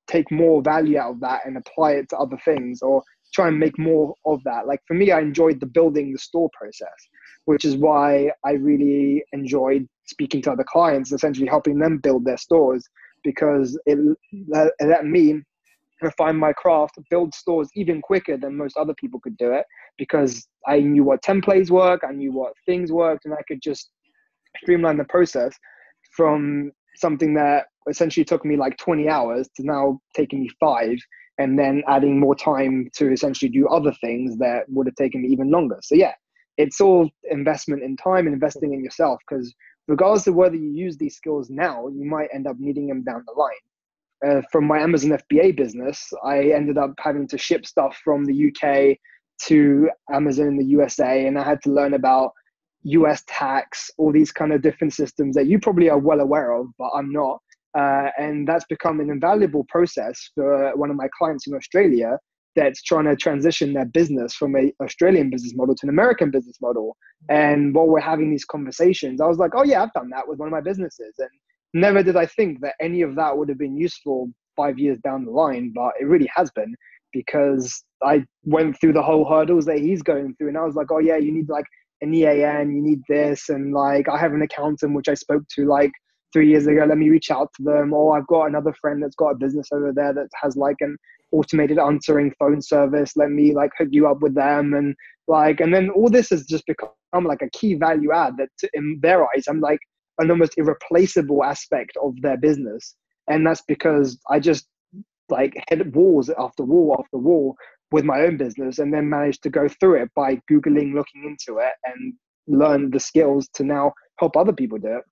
[SPEAKER 2] take more value out of that and apply it to other things or try and make more of that. Like for me, I enjoyed the building the store process, which is why I really enjoyed speaking to other clients, essentially helping them build their stores because it let, me refine my craft, build stores even quicker than most other people could do it because I knew what templates work, I knew what things worked, and I could just streamline the process from something that essentially took me like 20 hours to now taking me five and then adding more time to essentially do other things that would have taken me even longer. So yeah, it's all investment in time and investing in yourself because regardless of whether you use these skills now, you might end up needing them down the line. Uh, from my Amazon FBA business, I ended up having to ship stuff from the UK to Amazon in the USA, and I had to learn about US tax, all these kind of different systems that you probably are well aware of, but I'm not. Uh, and that's become an invaluable process for one of my clients in Australia that's trying to transition their business from a Australian business model to an American business model. And while we're having these conversations, I was like, oh yeah, I've done that with one of my businesses. And never did I think that any of that would have been useful five years down the line, but it really has been because I went through the whole hurdles that he's going through. And I was like, oh yeah, you need like an EAN, you need this. And like, I have an accountant, which I spoke to like three years ago. Let me reach out to them. Or I've got another friend that's got a business over there that has like an automated answering phone service. Let me like hook you up with them. And like, and then all this has just become like a key value add that in their eyes, I'm like an almost irreplaceable aspect of their business. And that's because I just like hit walls after wall after wall with my own business and then managed to go through it by Googling, looking into it and learn the skills to now help other people do it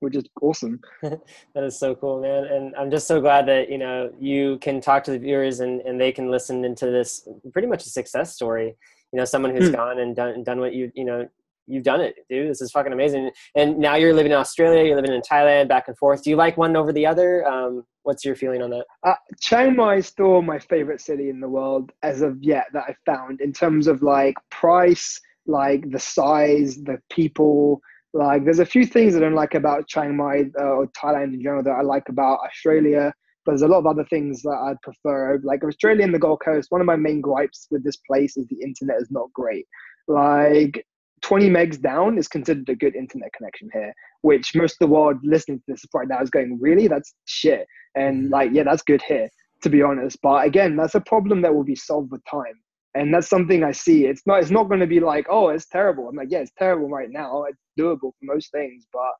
[SPEAKER 2] which is awesome. *laughs*
[SPEAKER 1] that is so cool, man. And I'm just so glad that, you know, you can talk to the viewers and, and they can listen into this pretty much a success story. You know, someone who's mm. gone and done, done what you, you know, you've done it, dude. This is fucking amazing. And now you're living in Australia, you're living in Thailand, back and forth. Do you like one over the other? Um, what's your feeling on that?
[SPEAKER 2] Uh, Chiang Mai is still my favorite city in the world as of yet that I found in terms of like price, like the size, the people, like, there's a few things I don't like about Chiang Mai uh, or Thailand in general that I like about Australia, but there's a lot of other things that I'd prefer. Like Australia and the Gold Coast, one of my main gripes with this place is the internet is not great. Like 20 megs down is considered a good internet connection here, which most of the world listening to this right now is going, really? That's shit. And mm-hmm. like, yeah, that's good here, to be honest. But again, that's a problem that will be solved with time and that's something I see. It's not it's not going to be like oh it's terrible. I'm like yeah it's terrible right now. It's doable for most things, but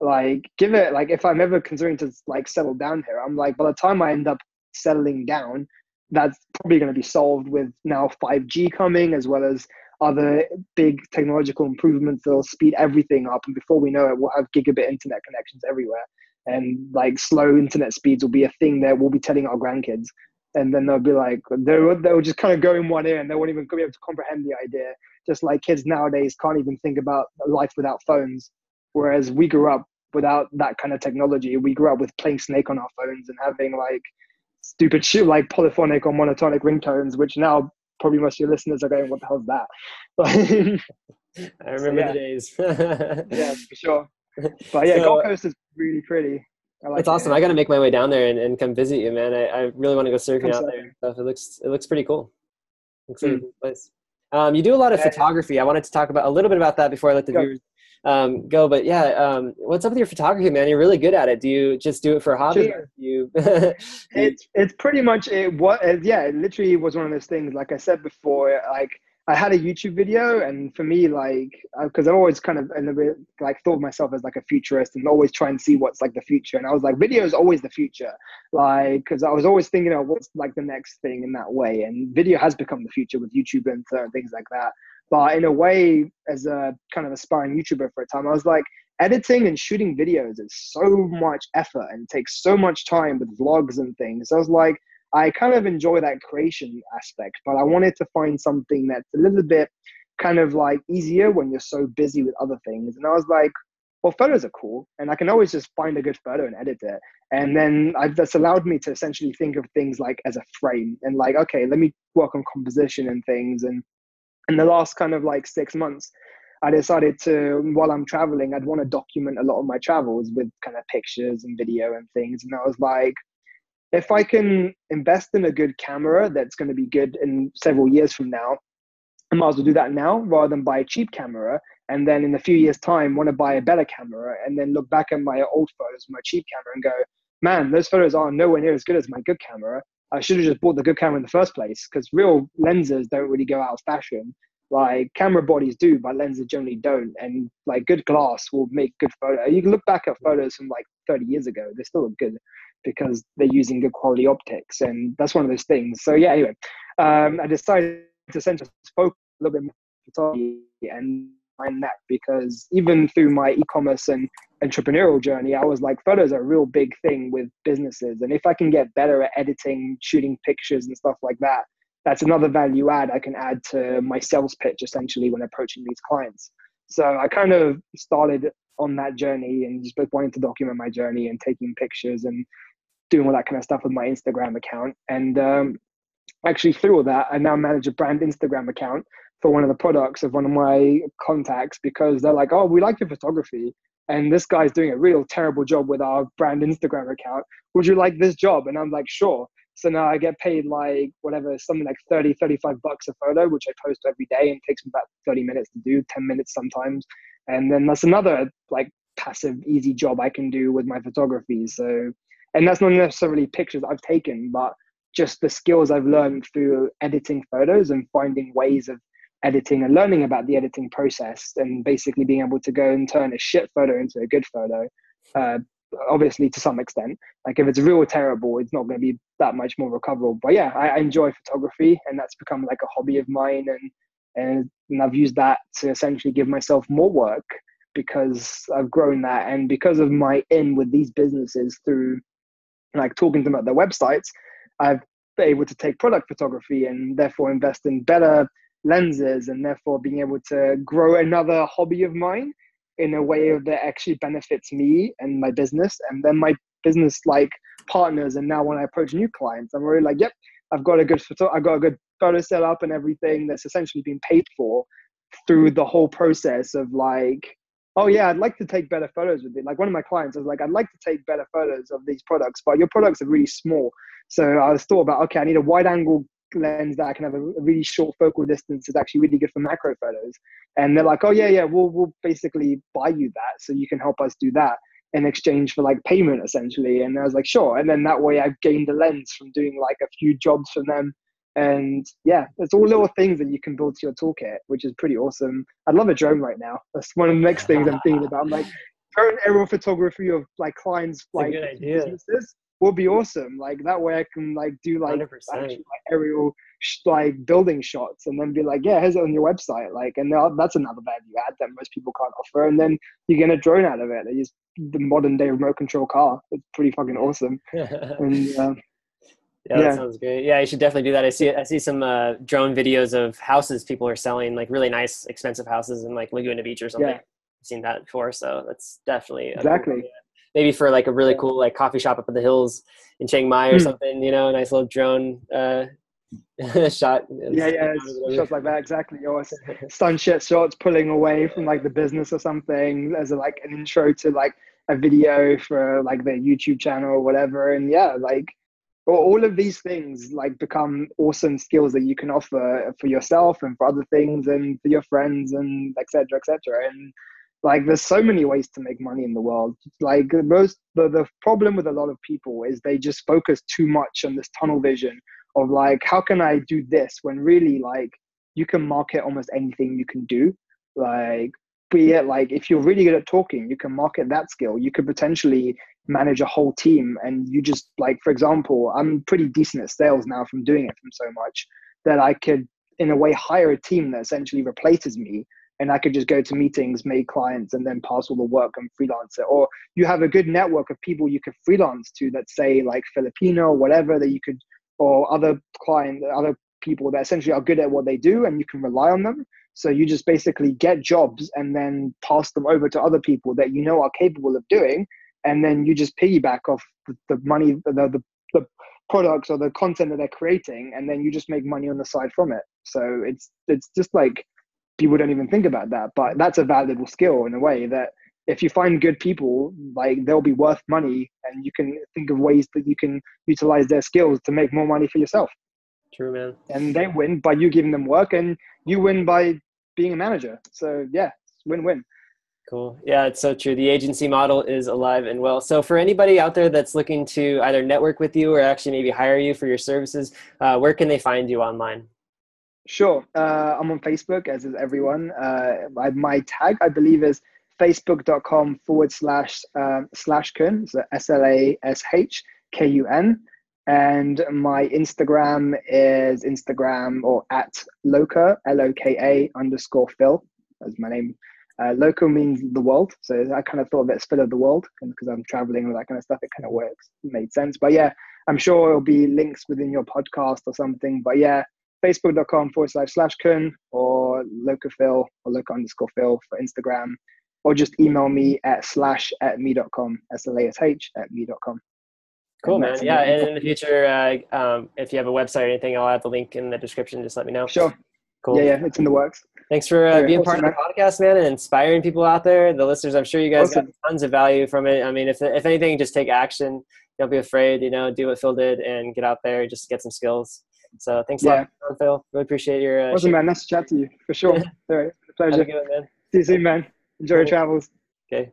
[SPEAKER 2] like give it like if I'm ever considering to like settle down here, I'm like by the time I end up settling down, that's probably going to be solved with now 5G coming as well as other big technological improvements that'll speed everything up. And before we know it, we'll have gigabit internet connections everywhere. And like slow internet speeds will be a thing that we'll be telling our grandkids and then they'll be like they would they'll just kind of go in one ear and they won't even be able to comprehend the idea. Just like kids nowadays can't even think about life without phones. Whereas we grew up without that kind of technology. We grew up with playing snake on our phones and having like stupid shit like polyphonic or monotonic ringtones which now probably most of your listeners are going what the hell's that? *laughs*
[SPEAKER 1] I remember so, yeah. the days. *laughs*
[SPEAKER 2] Yeah for sure. But yeah so, gold coast is really pretty
[SPEAKER 1] like it's awesome. I got to make my way down there and, and come visit you, man. I, I really want to go surfing out there. Stuff. It looks it looks pretty cool. Looks like mm. a cool place. Um, you do a lot of yeah. photography. I wanted to talk about a little bit about that before I let the go. viewers um, go. But yeah, um, what's up with your photography, man? You're really good at it. Do you just do it for a hobby? *laughs* You?
[SPEAKER 2] it's it's pretty much it. What? Yeah, it literally was one of those things. Like I said before, like I had a YouTube video, and for me, like, because uh, I've always kind of a bit, like thought of myself as like a futurist, and always try and see what's like the future. And I was like, video is always the future, like, because I was always thinking of what's like the next thing in that way. And video has become the future with YouTube and certain things like that. But in a way, as a kind of aspiring YouTuber for a time, I was like, editing and shooting videos is so much effort and takes so much time with vlogs and things. So I was like, I kind of enjoy that creation aspect, but I wanted to find something that's a little bit kind of like easier when you're so busy with other things. And I was like, well, photos are cool, and I can always just find a good photo and edit it. And then I've, that's allowed me to essentially think of things like as a frame and like, okay, let me work on composition and things. And in the last kind of like six months, I decided to, while I'm traveling, I'd want to document a lot of my travels with kind of pictures and video and things. And I was like, if I can invest in a good camera that's going to be good in several years from now, I might as well do that now rather than buy a cheap camera and then in a few years' time want to buy a better camera and then look back at my old photos, my cheap camera, and go, man, those photos are nowhere near as good as my good camera. I should have just bought the good camera in the first place because real lenses don't really go out of fashion. Like camera bodies do, but lenses generally don't. And like good glass will make good photo. You can look back at photos from like 30 years ago; they still look good because they're using good quality optics, and that's one of those things. So yeah, anyway, um, I decided to center focus a little bit more photography and find that because even through my e-commerce and entrepreneurial journey, I was like, photos are a real big thing with businesses, and if I can get better at editing, shooting pictures, and stuff like that, that's another value add I can add to my sales pitch essentially when approaching these clients. So I kind of started on that journey and just wanting to document my journey and taking pictures and doing all that kind of stuff with my Instagram account. And um, actually, through all that, I now manage a brand Instagram account for one of the products of one of my contacts because they're like, oh, we like your photography. And this guy's doing a real terrible job with our brand Instagram account. Would you like this job? And I'm like, sure. So now I get paid like whatever, something like 30, 35 bucks a photo, which I post every day and takes me about 30 minutes to do, 10 minutes sometimes. And then that's another like passive, easy job I can do with my photography. So, and that's not necessarily pictures I've taken, but just the skills I've learned through editing photos and finding ways of editing and learning about the editing process and basically being able to go and turn a shit photo into a good photo. Uh, obviously, to some extent, like if it's real terrible, it's not going to be that much more recoverable. But yeah, I, I enjoy photography, and that's become like a hobby of mine, and and, and I've used that to essentially give myself more work because I've grown that, and because of my in with these businesses through like talking to them about their websites, I've been able to take product photography and therefore invest in better lenses and therefore being able to grow another hobby of mine in a way that actually benefits me and my business. And then my business like partners and now when i approach new clients i'm really like yep i've got a good photo i've got a good photo set up and everything that's essentially been paid for through the whole process of like oh yeah i'd like to take better photos with it like one of my clients was like i'd like to take better photos of these products but your products are really small so i was thought about okay i need a wide angle lens that I can have a, really short focal distance is actually really good for macro photos. And they're like, oh yeah, yeah, we'll we'll basically buy you that so you can help us do that in exchange for like payment essentially. And I was like, sure. And then that way I've gained a lens from doing like a few jobs from them. And yeah, it's all little things that you can build to your toolkit, which is pretty awesome. I'd love a drone right now. That's one of the next things I'm thinking about. I'm like drone aerial photography of like clients like businesses would be awesome. Like that way, I can like do like actually, like aerial sh- like building shots, and then be like, yeah, here's it on your website. Like, and that's another value add that most people can't offer. And then you get a drone out of it. It's the modern day remote control car. It's pretty fucking awesome. *laughs* and,
[SPEAKER 1] uh, yeah, that yeah. sounds great. Yeah, you should definitely do that. I see I see some uh, drone videos of houses people are selling, like really nice, expensive houses in like Laguna Beach or something. Yeah. I've seen that before, so that's definitely
[SPEAKER 2] exactly.
[SPEAKER 1] Maybe for like a really cool like coffee shop up in the hills in Chiang Mai or mm. something, you know, a nice little drone uh, *laughs* shot.
[SPEAKER 2] Yeah, yeah, shots like that exactly. Or sunset shots pulling away from like the business or something as a, like an intro to like a video for like their YouTube channel or whatever. And yeah, like all of these things like become awesome skills that you can offer for yourself and for other things and for your friends and etc etc and like there's so many ways to make money in the world. Like most the, the problem with a lot of people is they just focus too much on this tunnel vision of like how can i do this when really like you can market almost anything you can do. Like be it like if you're really good at talking you can market that skill. You could potentially manage a whole team and you just like for example i'm pretty decent at sales now from doing it from so much that i could in a way hire a team that essentially replaces me and I could just go to meetings, make clients, and then pass all the work and freelance it. Or you have a good network of people you could freelance to that say like Filipino or whatever that you could, or other client, other people that essentially are good at what they do, and you can rely on them. So you just basically get jobs and then pass them over to other people that you know are capable of doing, and then you just piggyback off the, the money, the, the the products or the content that they're creating, and then you just make money on the side from it. So it's it's just like people don't even think about that but that's a valuable skill in a way that if you find good people like they'll be worth money and you can think of ways that you can utilize their skills to make more money for yourself.
[SPEAKER 1] True man.
[SPEAKER 2] And they win by you giving them work and you win by being a manager. So yeah win-win
[SPEAKER 1] Cool. Yeah, it's so true. The agency model is alive and well. So, for anybody out there that's looking to either network with you or actually maybe hire you for your services, uh, where can they find you online?
[SPEAKER 2] Sure. Uh, I'm on Facebook, as is everyone. Uh, my tag, I believe, is facebook.com forward slash uh, slash kun, so S L A S H K U N. And my Instagram is Instagram or at Loka, L O K A underscore Phil, as my name. Uh, loka means the world. So I kind of thought of it as Phil of the world because I'm traveling and that kind of stuff. It kind of works, it made sense. But yeah, I'm sure it'll be links within your podcast or something. But yeah, facebook.com forward slash slash kun or lokaphil or loka underscore phil for Instagram or just email me at slash at me.com, S-L-A-S-H at me.com.
[SPEAKER 1] Cool, man. Yeah, and in the future, uh, um, if you have a website or anything, I'll add the link in the description. Just let me know.
[SPEAKER 2] Sure. Cool. Yeah, yeah, it's in the works.
[SPEAKER 1] Thanks for uh, being part of the podcast, man, and inspiring people out there. The listeners, I'm sure you guys awesome. got tons of value from it. I mean, if if anything, just take action. Don't be afraid. You know, do what Phil did and get out there. And just get some skills. So thanks yeah. a lot, Phil. Really appreciate your.
[SPEAKER 2] Uh, awesome, man. Nice to chat to you for sure. *laughs* All right, pleasure. Man. See you soon, man. Enjoy cool. your travels.
[SPEAKER 1] Okay.